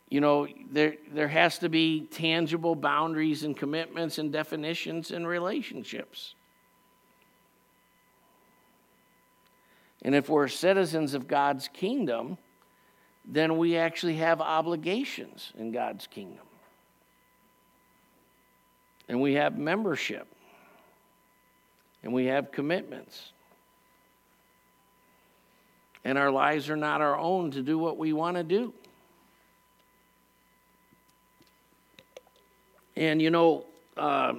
you know, there, there has to be tangible boundaries and commitments and definitions in relationships. And if we're citizens of God's kingdom, then we actually have obligations in God's kingdom. And we have membership. And we have commitments. And our lives are not our own to do what we want to do. And you know, uh,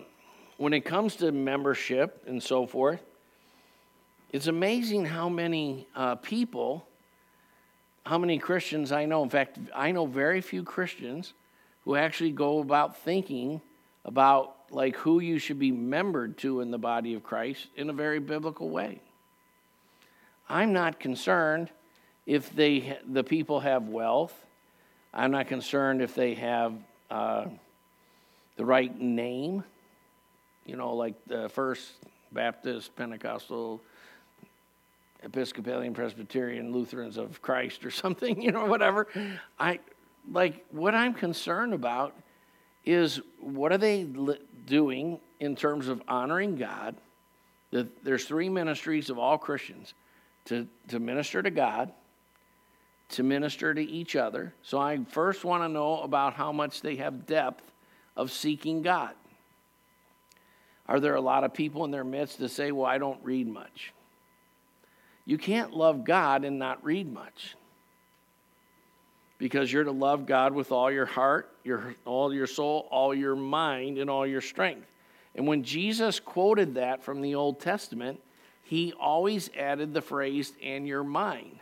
when it comes to membership and so forth, it's amazing how many uh, people, how many Christians I know. In fact, I know very few Christians who actually go about thinking about like who you should be membered to in the body of Christ in a very biblical way. I'm not concerned if they the people have wealth. I'm not concerned if they have uh, the right name. You know, like the First Baptist, Pentecostal, Episcopalian, Presbyterian, Lutherans of Christ or something, you know, whatever. I like what I'm concerned about is what are they doing in terms of honoring God? There's three ministries of all Christians to, to minister to God, to minister to each other. So I first want to know about how much they have depth of seeking God. Are there a lot of people in their midst to say, Well, I don't read much? You can't love God and not read much. Because you're to love God with all your heart, your, all your soul, all your mind, and all your strength. And when Jesus quoted that from the Old Testament, he always added the phrase, and your mind,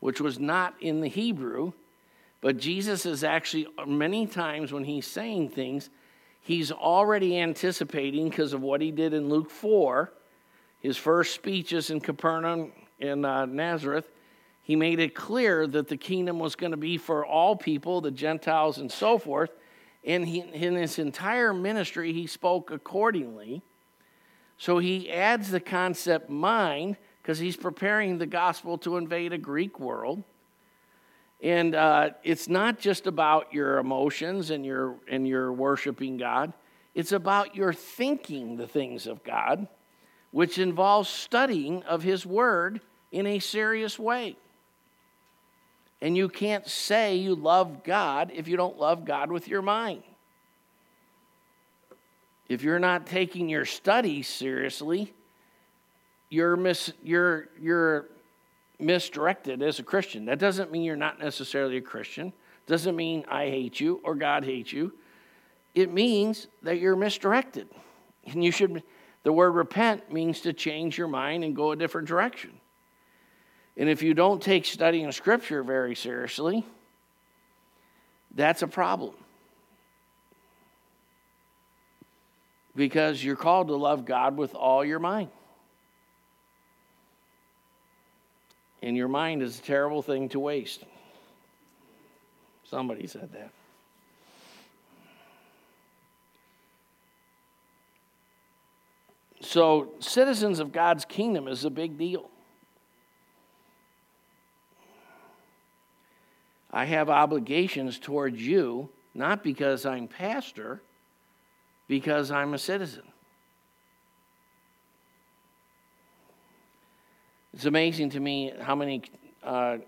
which was not in the Hebrew. But Jesus is actually, many times when he's saying things, he's already anticipating because of what he did in Luke 4 his first speeches in Capernaum in uh, Nazareth, he made it clear that the kingdom was going to be for all people, the Gentiles and so forth. And he, in his entire ministry, he spoke accordingly. So he adds the concept mind because he's preparing the gospel to invade a Greek world. And uh, it's not just about your emotions and your, and your worshiping God, it's about your thinking the things of God which involves studying of His Word in a serious way. And you can't say you love God if you don't love God with your mind. If you're not taking your studies seriously, you're, mis- you're, you're misdirected as a Christian. That doesn't mean you're not necessarily a Christian. Doesn't mean I hate you or God hates you. It means that you're misdirected. And you should the word repent means to change your mind and go a different direction. And if you don't take studying Scripture very seriously, that's a problem. Because you're called to love God with all your mind. And your mind is a terrible thing to waste. Somebody said that. So, citizens of God's kingdom is a big deal. I have obligations towards you, not because I'm pastor, because I'm a citizen. It's amazing to me how many uh,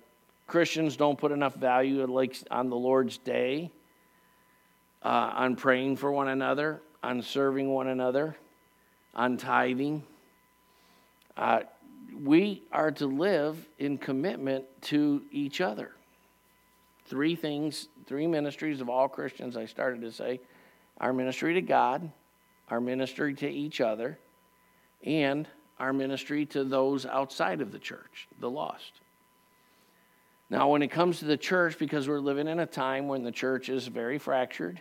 Christians don't put enough value like on the Lord's day, uh, on praying for one another, on serving one another, on tithing. Uh, we are to live in commitment to each other. Three things, three ministries of all Christians, I started to say our ministry to God, our ministry to each other, and our ministry to those outside of the church, the lost. Now, when it comes to the church, because we're living in a time when the church is very fractured,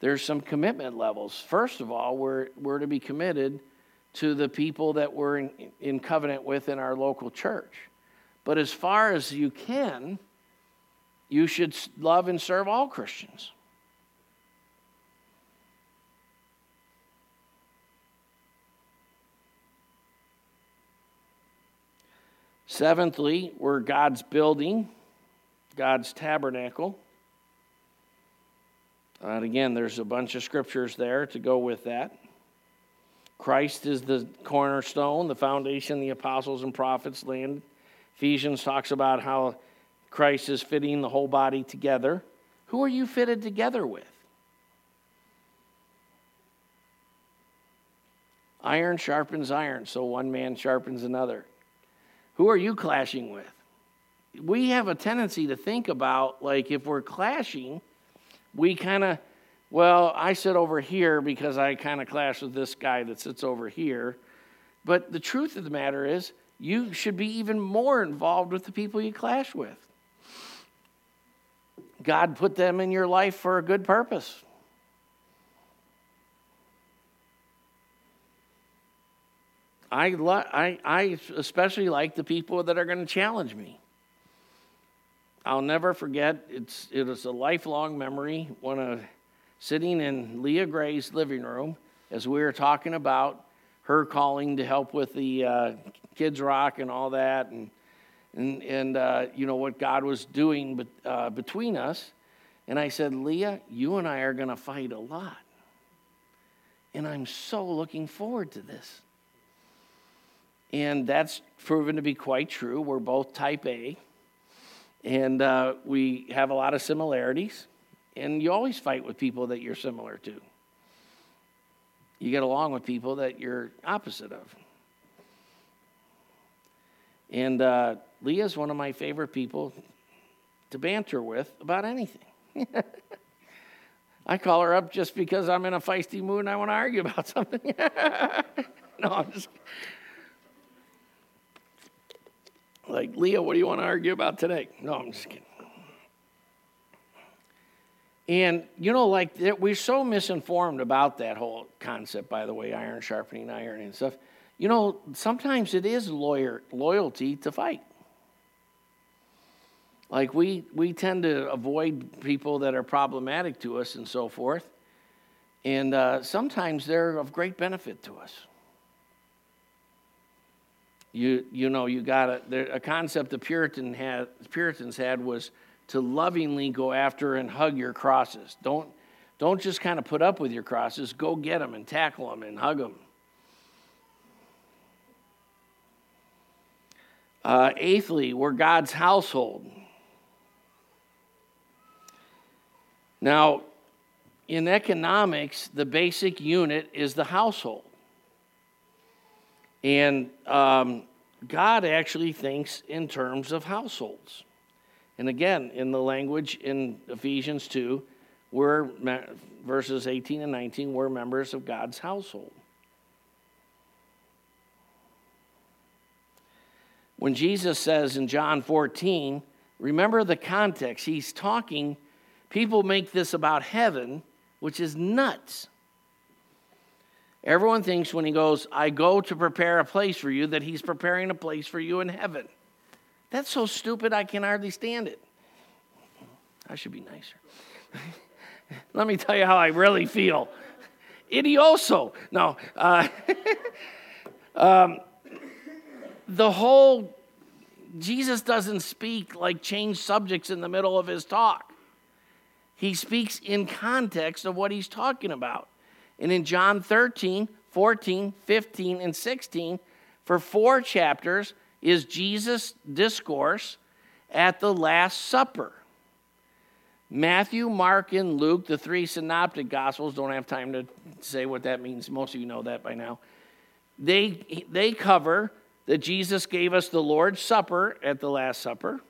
there's some commitment levels. First of all, we're, we're to be committed to the people that we're in, in covenant with in our local church. But as far as you can, you should love and serve all Christians. Seventhly, we're God's building, God's tabernacle. And again, there's a bunch of scriptures there to go with that. Christ is the cornerstone, the foundation the apostles and prophets laid. Ephesians talks about how Christ is fitting the whole body together. Who are you fitted together with? Iron sharpens iron, so one man sharpens another. Who are you clashing with? We have a tendency to think about, like, if we're clashing, we kind of, well, I sit over here because I kind of clash with this guy that sits over here. But the truth of the matter is, you should be even more involved with the people you clash with. God put them in your life for a good purpose. I, I, I especially like the people that are going to challenge me. I'll never forget, it's, it was a lifelong memory when a, sitting in Leah Gray's living room as we were talking about her calling to help with the uh, Kids Rock and all that, and, and, and uh, you know, what God was doing be, uh, between us. And I said, Leah, you and I are going to fight a lot. And I'm so looking forward to this. And that's proven to be quite true. We're both type A, and uh, we have a lot of similarities. And you always fight with people that you're similar to. You get along with people that you're opposite of. And uh, Leah's one of my favorite people to banter with about anything. I call her up just because I'm in a feisty mood and I want to argue about something. no, I'm just like, Leah, what do you want to argue about today? No, I'm just kidding. And, you know, like, we're so misinformed about that whole concept, by the way, iron sharpening iron and stuff. You know, sometimes it is lawyer, loyalty to fight. Like, we, we tend to avoid people that are problematic to us and so forth. And uh, sometimes they're of great benefit to us. You, you know, you got a, a concept the Puritan had, Puritans had was to lovingly go after and hug your crosses. Don't, don't just kind of put up with your crosses, go get them and tackle them and hug them. Uh, eighthly, we're God's household. Now, in economics, the basic unit is the household. And um, God actually thinks in terms of households. And again, in the language in Ephesians 2, we're, verses 18 and 19, we're members of God's household. When Jesus says in John 14, remember the context. He's talking, people make this about heaven, which is nuts. Everyone thinks when he goes, I go to prepare a place for you, that he's preparing a place for you in heaven. That's so stupid, I can hardly stand it. I should be nicer. Let me tell you how I really feel. Idioso. No. Uh, um, the whole, Jesus doesn't speak like change subjects in the middle of his talk. He speaks in context of what he's talking about. And in John 13, 14, 15, and 16, for four chapters, is Jesus' discourse at the Last Supper. Matthew, Mark, and Luke, the three synoptic gospels, don't have time to say what that means. Most of you know that by now. They, they cover that Jesus gave us the Lord's Supper at the Last Supper,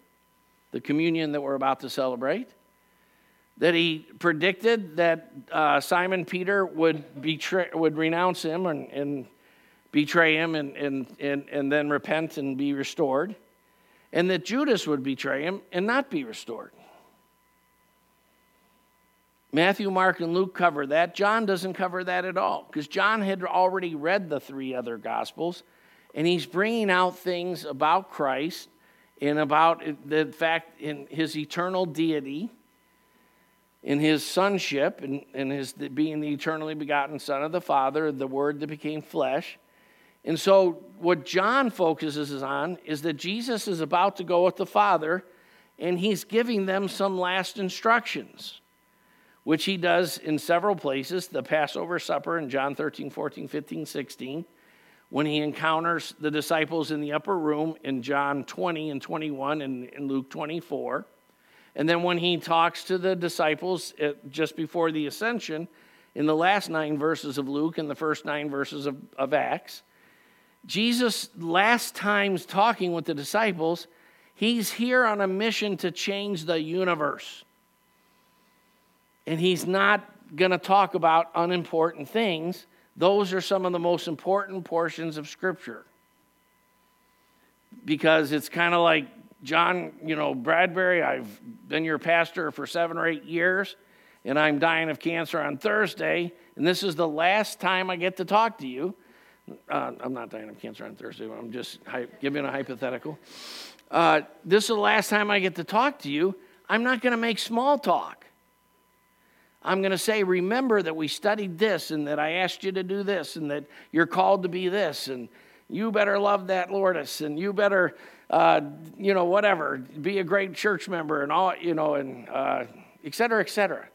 the communion that we're about to celebrate. That he predicted that uh, Simon Peter would, betray, would renounce him and, and betray him and, and, and, and then repent and be restored. And that Judas would betray him and not be restored. Matthew, Mark, and Luke cover that. John doesn't cover that at all because John had already read the three other Gospels and he's bringing out things about Christ and about the fact in his eternal deity, in his sonship, and, in his being the eternally begotten Son of the Father, the Word that became flesh. And so, what John focuses on is that Jesus is about to go with the Father, and he's giving them some last instructions which he does in several places the Passover supper in John 13, 14, 15, 16, when he encounters the disciples in the upper room in John 20 and 21 and in Luke 24, and then when he talks to the disciples eh, just before the ascension in the last nine verses of Luke and the first nine verses of, of Acts. Jesus, last times talking with the disciples, he's here on a mission to change the universe and he's not going to talk about unimportant things. Those are some of the most important portions of Scripture. Because it's kind of like John, you know, Bradbury, I've been your pastor for seven or eight years, and I'm dying of cancer on Thursday, and this is the last time I get to talk to you. Uh, I'm not dying of cancer on Thursday, I'm just giving a hypothetical. Uh, this is the last time I get to talk to you. I'm not going to make small talk. I'm going to say, remember that we studied this and that I asked you to do this and that you're called to be this and you better love that Lourdes and you better, uh, you know, whatever, be a great church member and all, you know, and uh, et cetera, et cetera.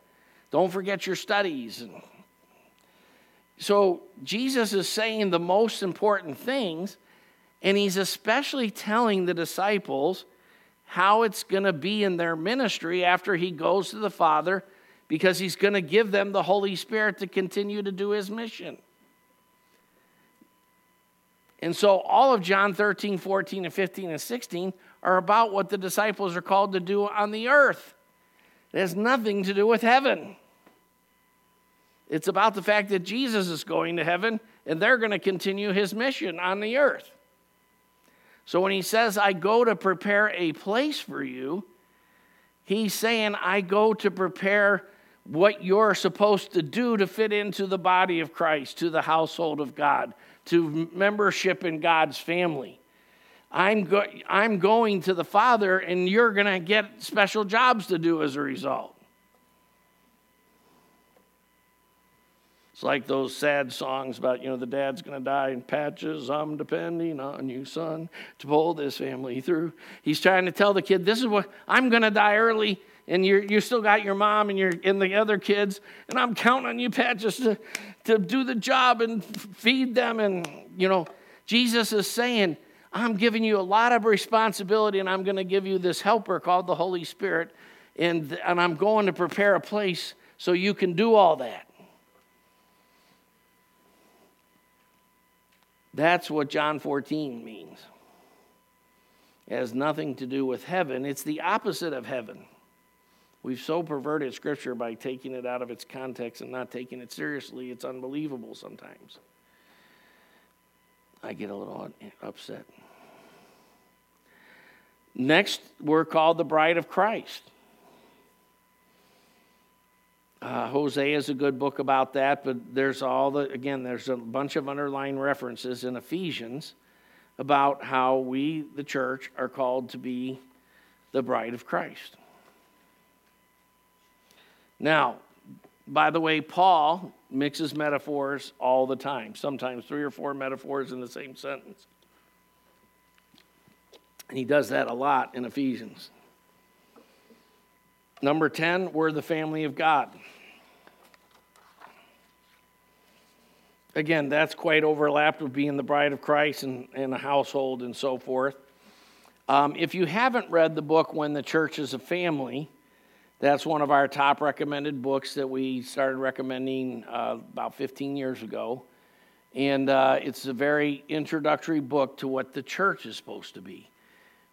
Don't forget your studies. And so Jesus is saying the most important things, and he's especially telling the disciples how it's going to be in their ministry after he goes to the Father because he's going to give them the Holy Spirit to continue to do his mission. And so all of John 13, 14, and 15 and 16 are about what the disciples are called to do on the earth. It has nothing to do with heaven. It's about the fact that Jesus is going to heaven and they're going to continue his mission on the earth. So when he says, I go to prepare a place for you, he's saying, I go to prepare what you're supposed to do to fit into the body of Christ, to the household of God, to membership in God's family. I'm, go- I'm going to the Father, and you're going to get special jobs to do as a result. It's like those sad songs about, you know, the dad's going to die in patches. I'm depending on you, son, to pull this family through. He's trying to tell the kid, this is what I'm going to die early and you you still got your mom and your and the other kids, and I'm counting on you, Pat, just to, to do the job and feed them. And you know, Jesus is saying, I'm giving you a lot of responsibility, and I'm going to give you this helper called the Holy Spirit, and, and I'm going to prepare a place so you can do all that. That's what John 14 means. It has nothing to do with heaven, it's the opposite of heaven. We've so perverted Scripture by taking it out of its context and not taking it seriously, it's unbelievable sometimes. I get a little upset. Next, we're called the bride of Christ. Uh, Hosea is a good book about that, but there's all the, again, there's a bunch of underlying references in Ephesians about how we, the church, are called to be the bride of Christ. Now, by the way, Paul mixes metaphors all the time, sometimes three or four metaphors in the same sentence. And he does that a lot in Ephesians. Number 10, we're the family of God. Again, that's quite overlapped with being the bride of Christ and, and a household and so forth. Um, if you haven't read the book When the Church is a Family, that's one of our top recommended books that we started recommending uh, about 15 years ago. And uh, it's a very introductory book to what the church is supposed to be.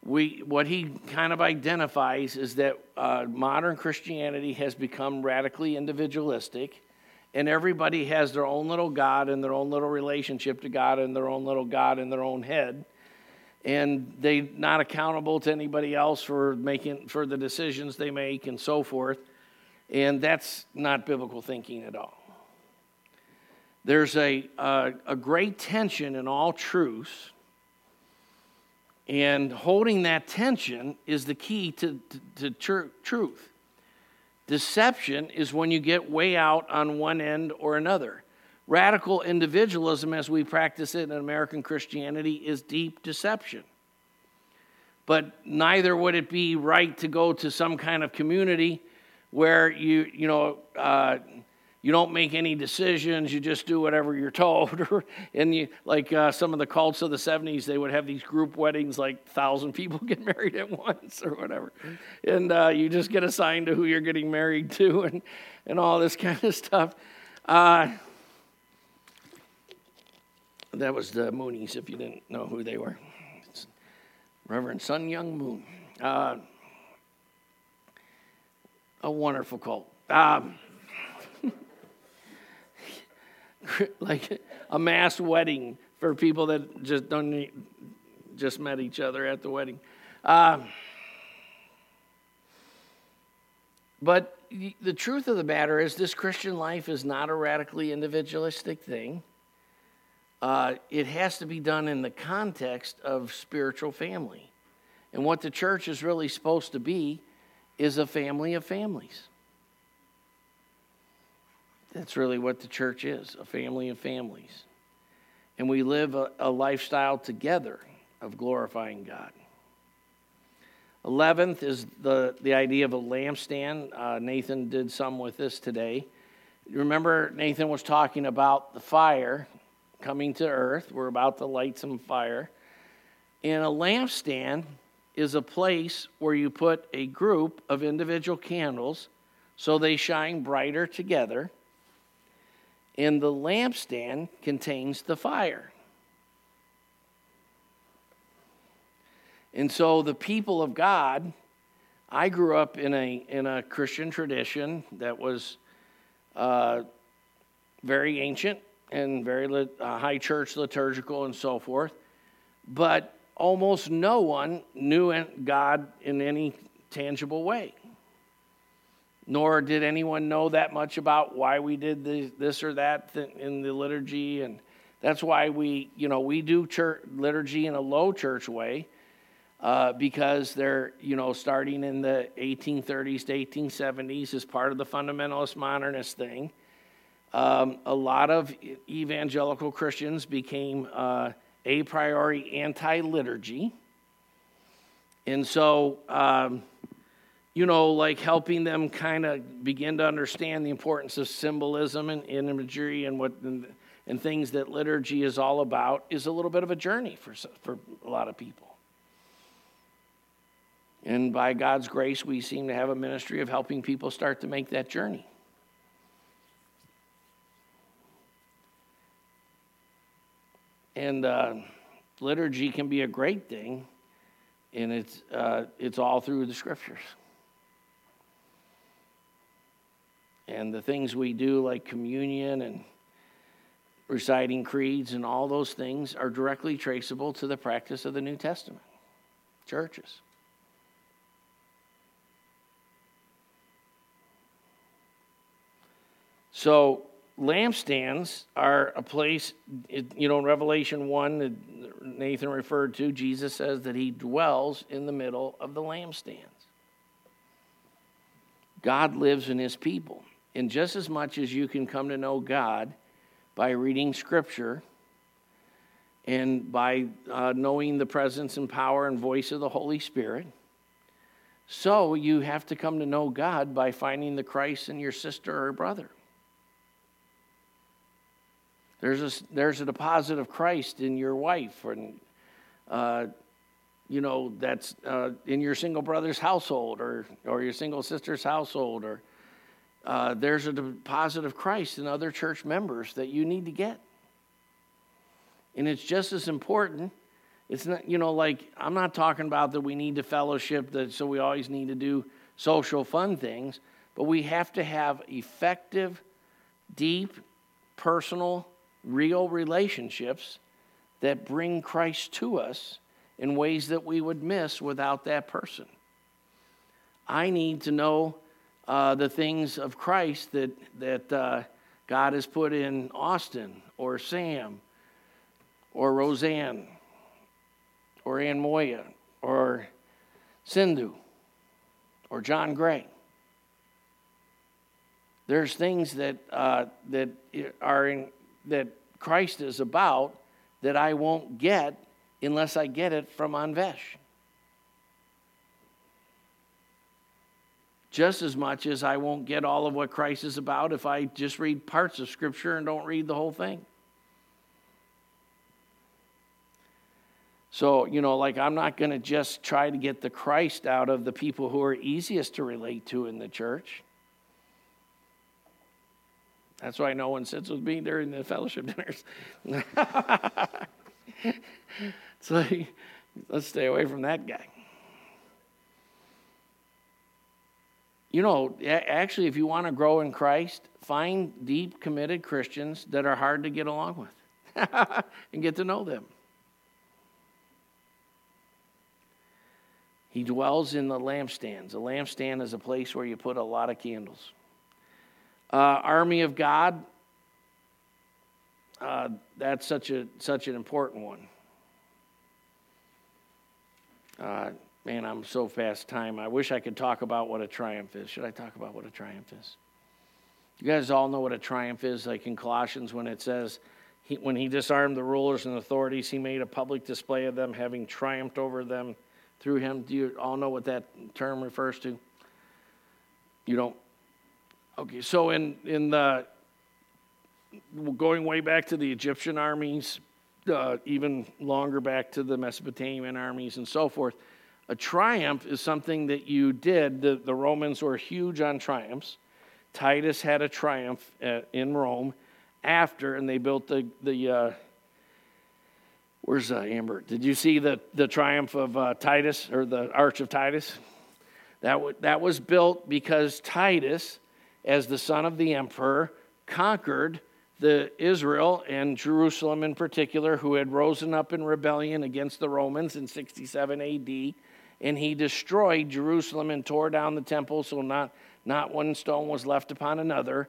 We, what he kind of identifies is that uh, modern Christianity has become radically individualistic and everybody has their own little God and their own little relationship to God and their own little God in their own head. And they're not accountable to anybody else for making for the decisions they make and so forth. And that's not biblical thinking at all. There's a, a, a great tension in all truths. And holding that tension is the key to, to, to truth. Deception is when you get way out on one end or another. Radical individualism, as we practice it in American Christianity, is deep deception. But neither would it be right to go to some kind of community where you, you know, uh, you don't make any decisions you just do whatever you're told. And you like uh, some of the cults of the 70s they would have these group weddings like thousand people get married at once or whatever. And uh, you just get assigned to who you're getting married to and, and all this kind of stuff. Uh, that was the moonies if you didn't know who they were it's reverend Sun Myung Moon uh, a wonderful cult um, like a mass wedding for people that just don't just met each other at the wedding. Uh, but the truth of the matter is, this Christian life is not a radically individualistic thing. Uh, it has to be done in the context of spiritual family. And what the church is really supposed to be is a family of families. That's really what the church is a family of families. And we live a, a lifestyle together of glorifying God. Eleventh is the, the idea of a lampstand. Uh, Nathan did some with this today. Remember, Nathan was talking about the fire coming to earth. We're about to light some fire. And a lampstand is a place where you put a group of individual candles so they shine brighter together and the lampstand contains the fire. And so the people of God, I grew up in a, in a Christian tradition that was uh, very ancient and very lit, uh, high church liturgical and so forth. But almost no one knew God in any tangible way. Nor did anyone know that much about why we did this or that in the liturgy. And that's why we you know we do church liturgy in a low church way uh, because they're you know starting in the 1830s to 1870s as part of the fundamentalist modernist thing um, a lot of evangelical christians became uh, a priori anti-liturgy and so um, you know, like helping them kind of begin to understand the importance of symbolism and, imagery and what and, and, things that liturgy is all about is a little bit of a journey for, for a lot of people. And by God's grace, we seem to have a ministry of helping people start to make that journey. And uh, liturgy can be a great thing, and it's, uh, it's all through the scriptures. and the things we do, like communion and reciting creeds and all those things, are directly traceable to the practice of the New Testament churches. So, lampstands are a place, you know, in Revelation 1, Nathan referred to, Jesus says that he dwells in the middle of the lampstands. God lives in his people. And just as much as you can come to know God by reading Scripture and by uh, knowing the presence and power and voice of the Holy Spirit, so you have to come to know God by finding the Christ in your sister or brother. There's a, there's a deposit of Christ in your wife, and uh, you know that's uh, in your single brother's household, or or your single sister's household, or uh, there's a deposit of Christ in other church members that you need to get, and it's just as important. It's not, you know, like I'm not talking about that we need to fellowship, that so we always need to do social fun things, but we have to have effective, deep, personal real relationships that bring Christ to us in ways that we would miss without that person. I need to know uh, the things of Christ that, that uh, God has put in Austin or Sam or Roseanne or Ann Moya or Sindhu or John Gray. There's things that, uh, that are in, that Christ is about that I won't get unless I get it from Anvesh. Just as much as I won't get all of what Christ is about if I just read parts of Scripture and don't read the whole thing. So, you know, like I'm not going to just try to get the Christ out of the people who are easiest to relate to in the church. That's why no one sits with me during the fellowship dinners. so let's stay away from that guy. You know, actually, if you want to grow in Christ, find deep, committed Christians that are hard to get along with and get to know them. He dwells in the lampstands. A lampstand is a place where you put a lot of candles. Uh, Army of God, uh, that's such, a, such an important one. Uh, man, I'm so fast time. I wish I could talk about what a triumph is. Should I talk about what a triumph is? You guys all know what a triumph is, like in Colossians when it says, he, when he disarmed the rulers and authorities, he made a public display of them, having triumphed over them through him. Do you all know what that term refers to? You don't? Okay, so in, in the, going way back to the Egyptian armies, uh, even longer back to the Mesopotamian armies and so forth, a triumph is something that you did. The, the Romans were huge on triumphs. Titus had a triumph at, in Rome after, and they built the, the uh, where's uh, Amber? Did you see the, the triumph of uh, Titus or the Arch of Titus? That, w- that was built because Titus as the son of the emperor, conquered the Israel and Jerusalem in particular, who had risen up in rebellion against the Romans in 67 AD. And he destroyed Jerusalem and tore down the temple, so not, not one stone was left upon another.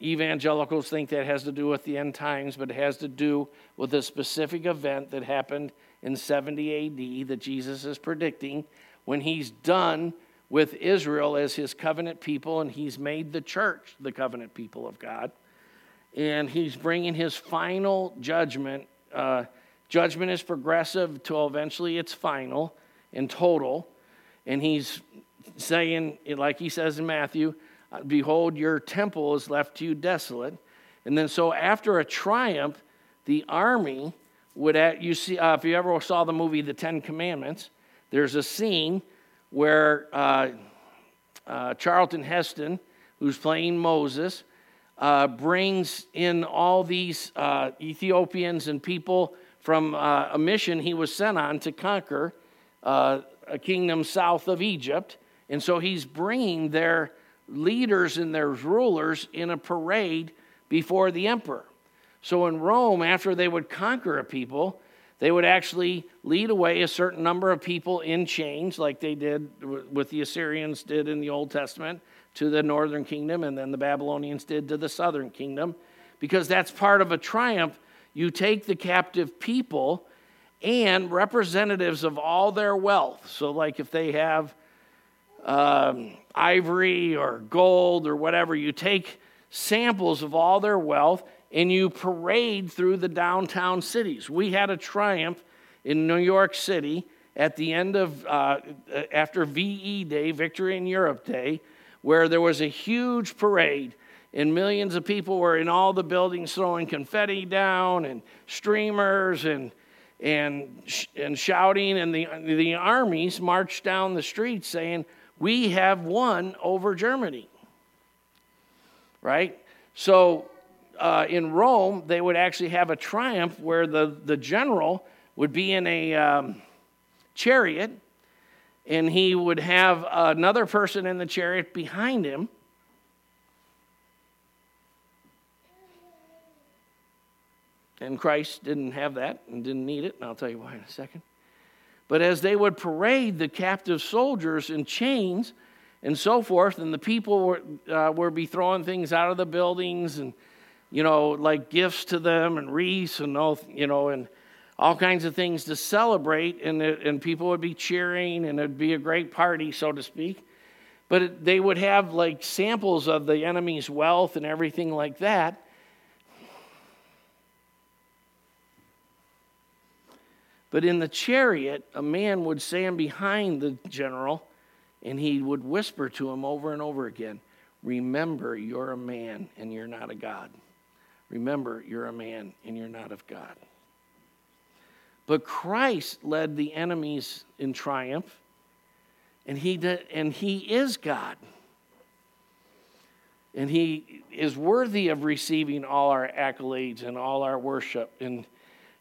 Evangelicals think that has to do with the end times, but it has to do with a specific event that happened in 70 AD that Jesus is predicting when he's done with Israel as his covenant people, and he's made the church the covenant people of God. And he's bringing his final judgment. Uh, judgment is progressive till eventually it's final and total. And he's saying, like he says in Matthew, Behold, your temple is left to you desolate. And then, so after a triumph, the army would, at, you see, uh, if you ever saw the movie The Ten Commandments, there's a scene where uh, uh, Charlton Heston, who's playing Moses, uh, brings in all these uh, Ethiopians and people from uh, a mission he was sent on to conquer uh, a kingdom south of Egypt. And so he's bringing their leaders and their rulers in a parade before the emperor. So in Rome, after they would conquer a people, they would actually lead away a certain number of people in chains, like they did with the Assyrians did in the Old Testament. to the northern kingdom, and then the Babylonians did to the southern kingdom, because that's part of a triumph. You take the captive people and representatives of all their wealth. So, like if they have um, ivory or gold or whatever, you take samples of all their wealth and you parade through the downtown cities. We had a triumph in New York City at the end of, uh, after VE Day, Victory in Europe Day, where there was a huge parade and millions of people were in all the buildings throwing confetti down and streamers and and, and shouting, and the, the armies marched down the streets saying, We have won over Germany. Right? So uh, in Rome, they would actually have a triumph where the, the general would be in a um, chariot and he would have another person in the chariot behind him. And Christ didn't have that and didn't need it, and I'll tell you why in a second. But as they would parade the captive soldiers in chains and so forth, and the people were, uh, would be throwing things out of the buildings and you know, like gifts to them and wreaths and all, you know, and all kinds of things to celebrate, and, it, and people would be cheering, and it'd be a great party, so to speak. But it, they would have like samples of the enemy's wealth and everything like that. But in the chariot, a man would stand behind the general and he would whisper to him over and over again Remember, you're a man and you're not a God. Remember, you're a man and you're not of God. But Christ led the enemies in triumph, and he, did, and he is God. And he is worthy of receiving all our accolades and all our worship. And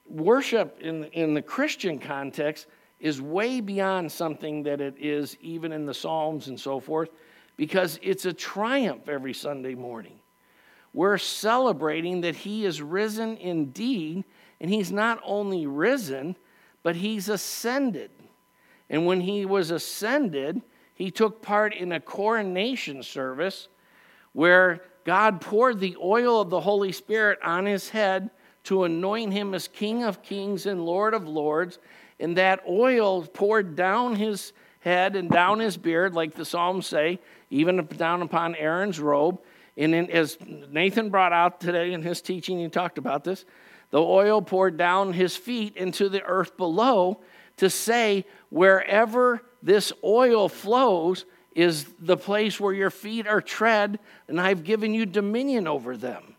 worship in, in the Christian context is way beyond something that it is even in the Psalms and so forth, because it's a triumph every Sunday morning we're celebrating that he is risen indeed. And he's not only risen, but he's ascended. And when he was ascended, he took part in a coronation service where God poured the oil of the Holy Spirit on his head to anoint him as King of Kings and Lord of Lords. And that oil poured down his head and down his beard, like the Psalms say, even down upon Aaron's robe. And in, as Nathan brought out today in his teaching, he talked about this. The oil poured down his feet into the earth below to say, wherever this oil flows is the place where your feet are tread, and I've given you dominion over them.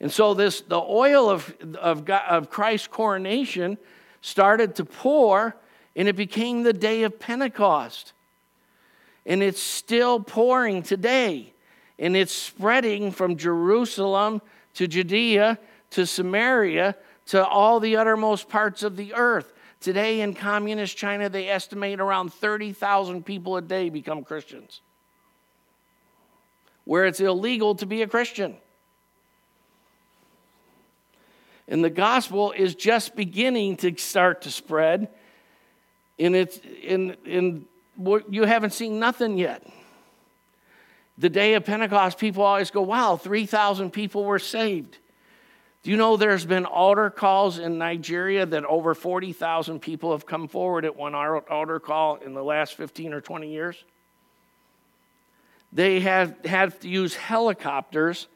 And so this the oil of, of, God, of Christ's coronation started to pour, and it became the day of Pentecost. And it's still pouring today and it's spreading from Jerusalem to Judea to Samaria to all the uttermost parts of the earth. Today in communist China, they estimate around 30,000 people a day become Christians, where it's illegal to be a Christian. And the gospel is just beginning to start to spread. And it's in, in you haven't seen nothing yet the day of Pentecost, people always go, wow, 3,000 people were saved. Do you know there's been altar calls in Nigeria that over 40,000 people have come forward at one altar call in the last 15 or 20 years? They have had to use helicopters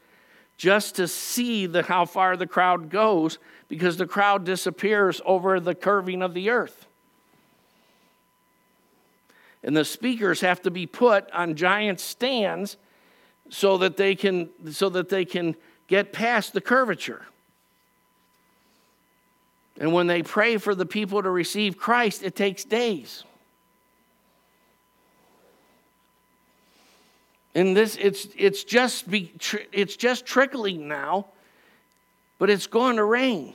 just to see the, how far the crowd goes because the crowd disappears over the curving of the earth. And the speakers have to be put on giant stands so that they can, so that they can get past the curvature. And when they pray for the people to receive Christ, it takes days. And this, it's, it's, just be, it's just trickling now, but it's going to rain.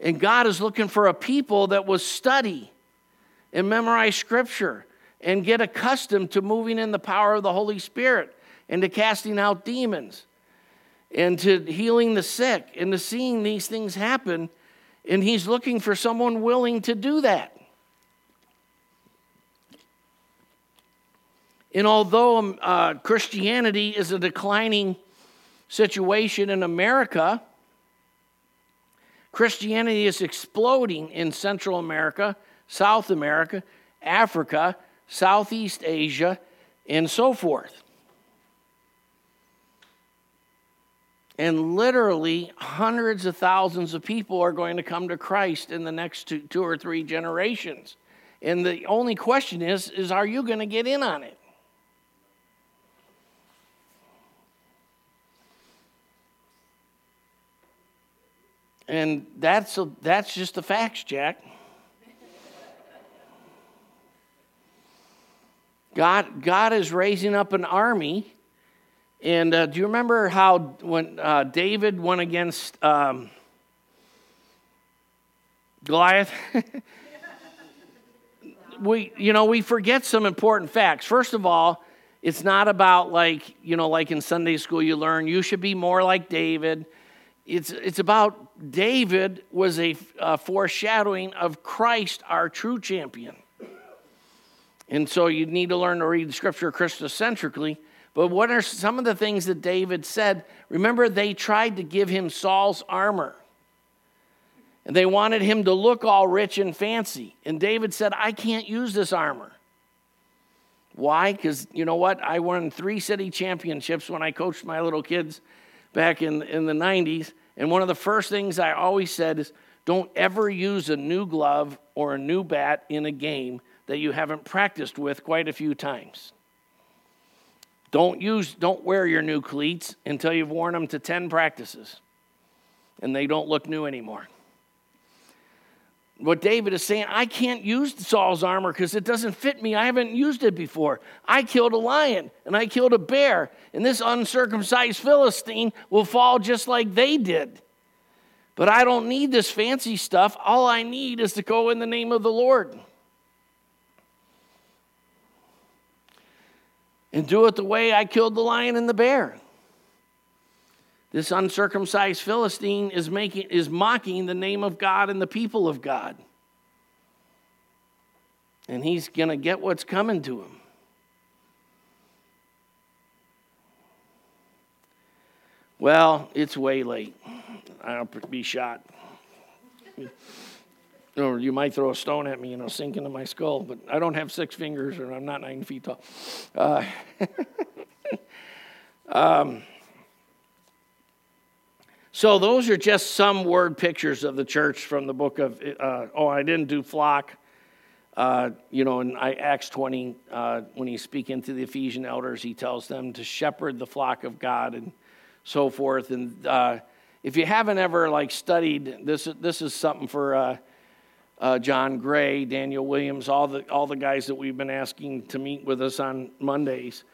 And God is looking for a people that will study and memorize scripture and get accustomed to moving in the power of the Holy Spirit and to casting out demons and to healing the sick and to seeing these things happen. And He's looking for someone willing to do that. And although um, uh, Christianity is a declining situation in America, Christianity is exploding in Central America, South America, Africa, Southeast Asia, and so forth. And literally, hundreds of thousands of people are going to come to Christ in the next two, two or three generations. And the only question is, is are you going to get in on it? And that's, a, that's just the facts, Jack. God, God is raising up an army. And uh, do you remember how when uh, David went against um, Goliath? we, you know, we forget some important facts. First of all, it's not about like, you know, like in Sunday school you learn you should be more like David. It's, it's about David was a, a foreshadowing of Christ, our true champion. And so you need to learn to read scripture Christocentrically. But what are some of the things that David said? Remember, they tried to give him Saul's armor. And they wanted him to look all rich and fancy. And David said, I can't use this armor. Why? Because you know what? I won three city championships when I coached my little kids back in, in the 90s. And one of the first things I always said is don't ever use a new glove or a new bat in a game that you haven't practiced with quite a few times. Don't use don't wear your new cleats until you've worn them to 10 practices and they don't look new anymore what David is saying, I can't use Saul's armor because it doesn't fit me. I haven't used it before. I killed a lion and I killed a bear, and this uncircumcised Philistine will fall just like they did. But I don't need this fancy stuff. All I need is to go in the name of the Lord. And do it the way I killed the lion and the bear. This uncircumcised Philistine is, making, is mocking the name of God and the people of God. And he's going to get what's coming to him. Well, it's way late. I'll be shot. Or you might throw a stone at me and it'll sink into my skull, but I don't have six fingers or I'm not nine feet tall. Uh, um, so those are just some word pictures of the church from the book of, uh, oh, I didn't do flock. Uh, you know, in Acts 20, uh, when he's speaking to the Ephesian elders, he tells them to shepherd the flock of God and so forth. And uh, if you haven't ever like studied this, this is something for uh, John Gray, Daniel Williams, all the all the guys that we've been asking to meet with us on Mondays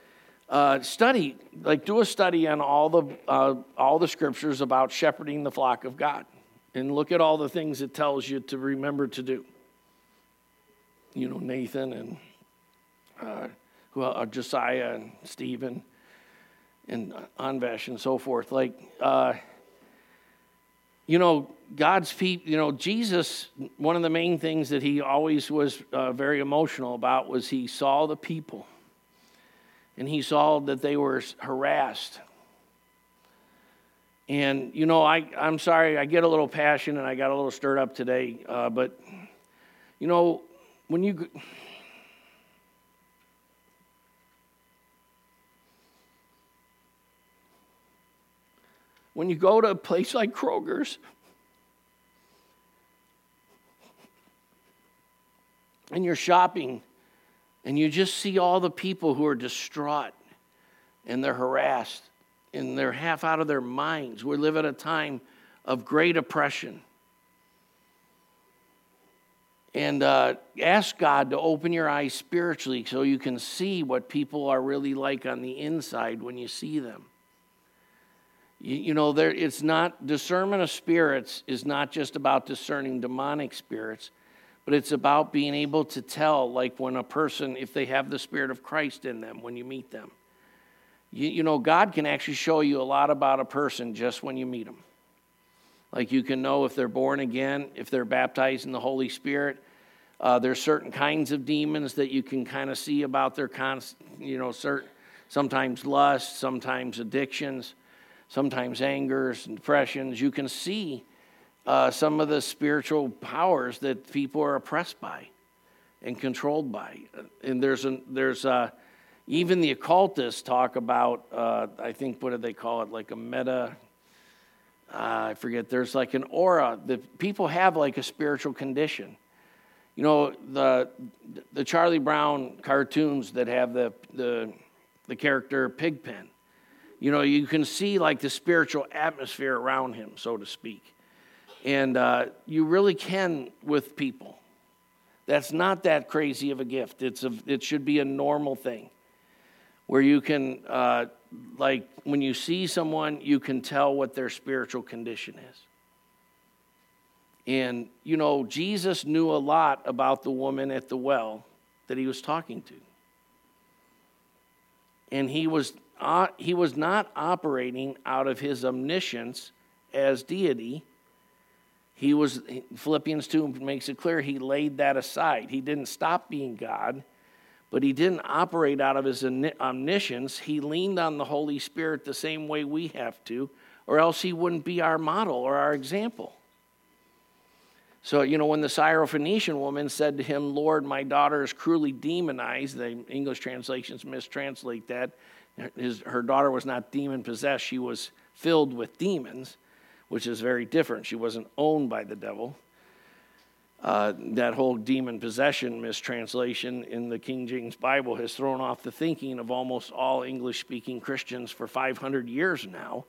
uh, study, like do a study on all the, uh, all the scriptures about shepherding the flock of God and look at all the things it tells you to remember to do. You know, Nathan and uh, uh Josiah and Stephen and Anvesh and so forth. Like, uh, you know, God's people, you know, Jesus, one of the main things that he always was uh, very emotional about was he saw the people and he saw that they were harassed. And, you know, I, I'm sorry, I get a little passionate and I got a little stirred up today, uh, but, you know, when you. When you go to a place like Kroger's, and you're shopping and you just see all the people who are distraught and they're harassed and they're half out of their minds. We live at a time of great oppression. And uh, ask God to open your eyes spiritually so you can see what people are really like on the inside when you see them. You, you know, there, it's not discernment of spirits is not just about discerning demonic spirits but it's about being able to tell, like when a person, if they have the Spirit of Christ in them when you meet them. You, you know, God can actually show you a lot about a person just when you meet them. Like you can know if they're born again, if they're baptized in the Holy Spirit. Uh, there's certain kinds of demons that you can kind of see about their, cons- you know, certain, sometimes lust, sometimes addictions, sometimes angers and depressions. You can see uh, some of the spiritual powers that people are oppressed by and controlled by. And there's, a, there's a, even the occultists talk about, uh, I think, what do they call it, like a meta, uh, I forget, there's like an aura that people have like a spiritual condition. You know, the, the Charlie Brown cartoons that have the, the, the character Pigpen, you know, you can see like the spiritual atmosphere around him, so to speak. And uh, you really can with people. That's not that crazy of a gift. It's a, it should be a normal thing where you can, uh, like, when you see someone, you can tell what their spiritual condition is. And, you know, Jesus knew a lot about the woman at the well that he was talking to. And he was, uh, he was not operating out of his omniscience as deity. He was, Philippians 2 makes it clear, he laid that aside. He didn't stop being God, but he didn't operate out of his omniscience. He leaned on the Holy Spirit the same way we have to, or else he wouldn't be our model or our example. So, you know, when the Syrophoenician woman said to him, Lord, my daughter is cruelly demonized, the English translations mistranslate that. His, her daughter was not demon possessed, she was filled with demons, which is very different. She wasn't owned by the devil. Uh, that whole demon possession mistranslation in the King James Bible has thrown off the thinking of almost all English speaking Christians for 500 years now.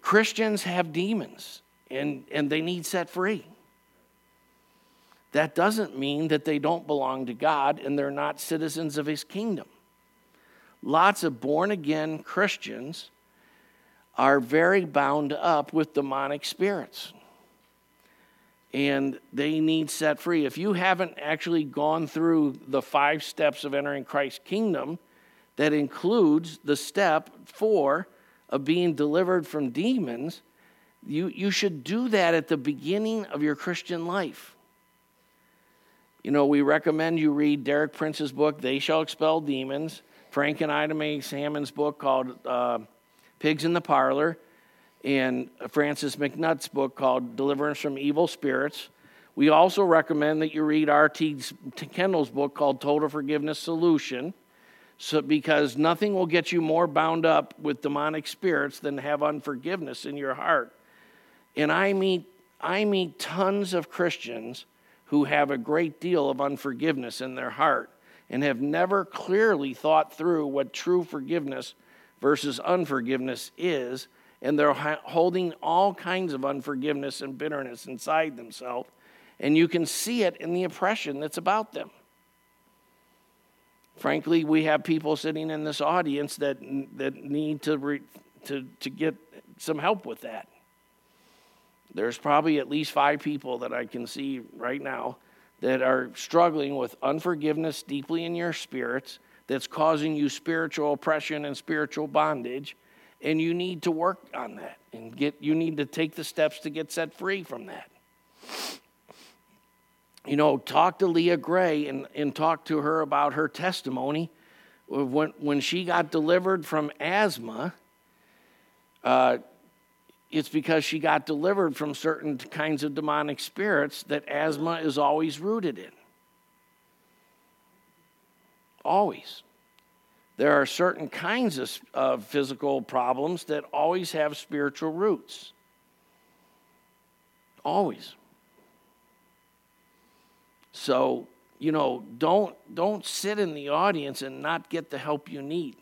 Christians have demons and, and they need set free. That doesn't mean that they don't belong to God and they're not citizens of his kingdom. Lots of born again Christians are very bound up with demonic spirits. And they need set free. If you haven't actually gone through the five steps of entering Christ's kingdom, that includes the step four of being delivered from demons, you, you should do that at the beginning of your Christian life. You know, we recommend you read Derek Prince's book, They Shall Expel Demons, Frank and Ida Mae Hammond's book called uh, Pigs in the Parlor, and Francis MacNutt's book called Deliverance from Evil Spirits. We also recommend that you read R.T. Kendall's book called Total Forgiveness Solution, so, because nothing will get you more bound up with demonic spirits than have unforgiveness in your heart. And I meet, I meet tons of Christians who have a great deal of unforgiveness in their heart and have never clearly thought through what true forgiveness versus unforgiveness is, and they're holding all kinds of unforgiveness and bitterness inside themselves, and you can see it in the oppression that's about them. Frankly, we have people sitting in this audience that, that need to, re, to, to get some help with that. There's probably at least five people that I can see right now that are struggling with unforgiveness deeply in your spirits that's causing you spiritual oppression and spiritual bondage and you need to work on that and get you need to take the steps to get set free from that you know talk to leah gray and, and talk to her about her testimony when, when she got delivered from asthma uh, it's because she got delivered from certain kinds of demonic spirits that asthma is always rooted in. Always. There are certain kinds of, of physical problems that always have spiritual roots. Always. So, you know, don't, don't sit in the audience and not get the help you need.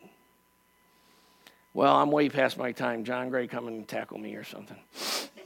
Well, I'm way past my time. John Gray, come and tackle me or something.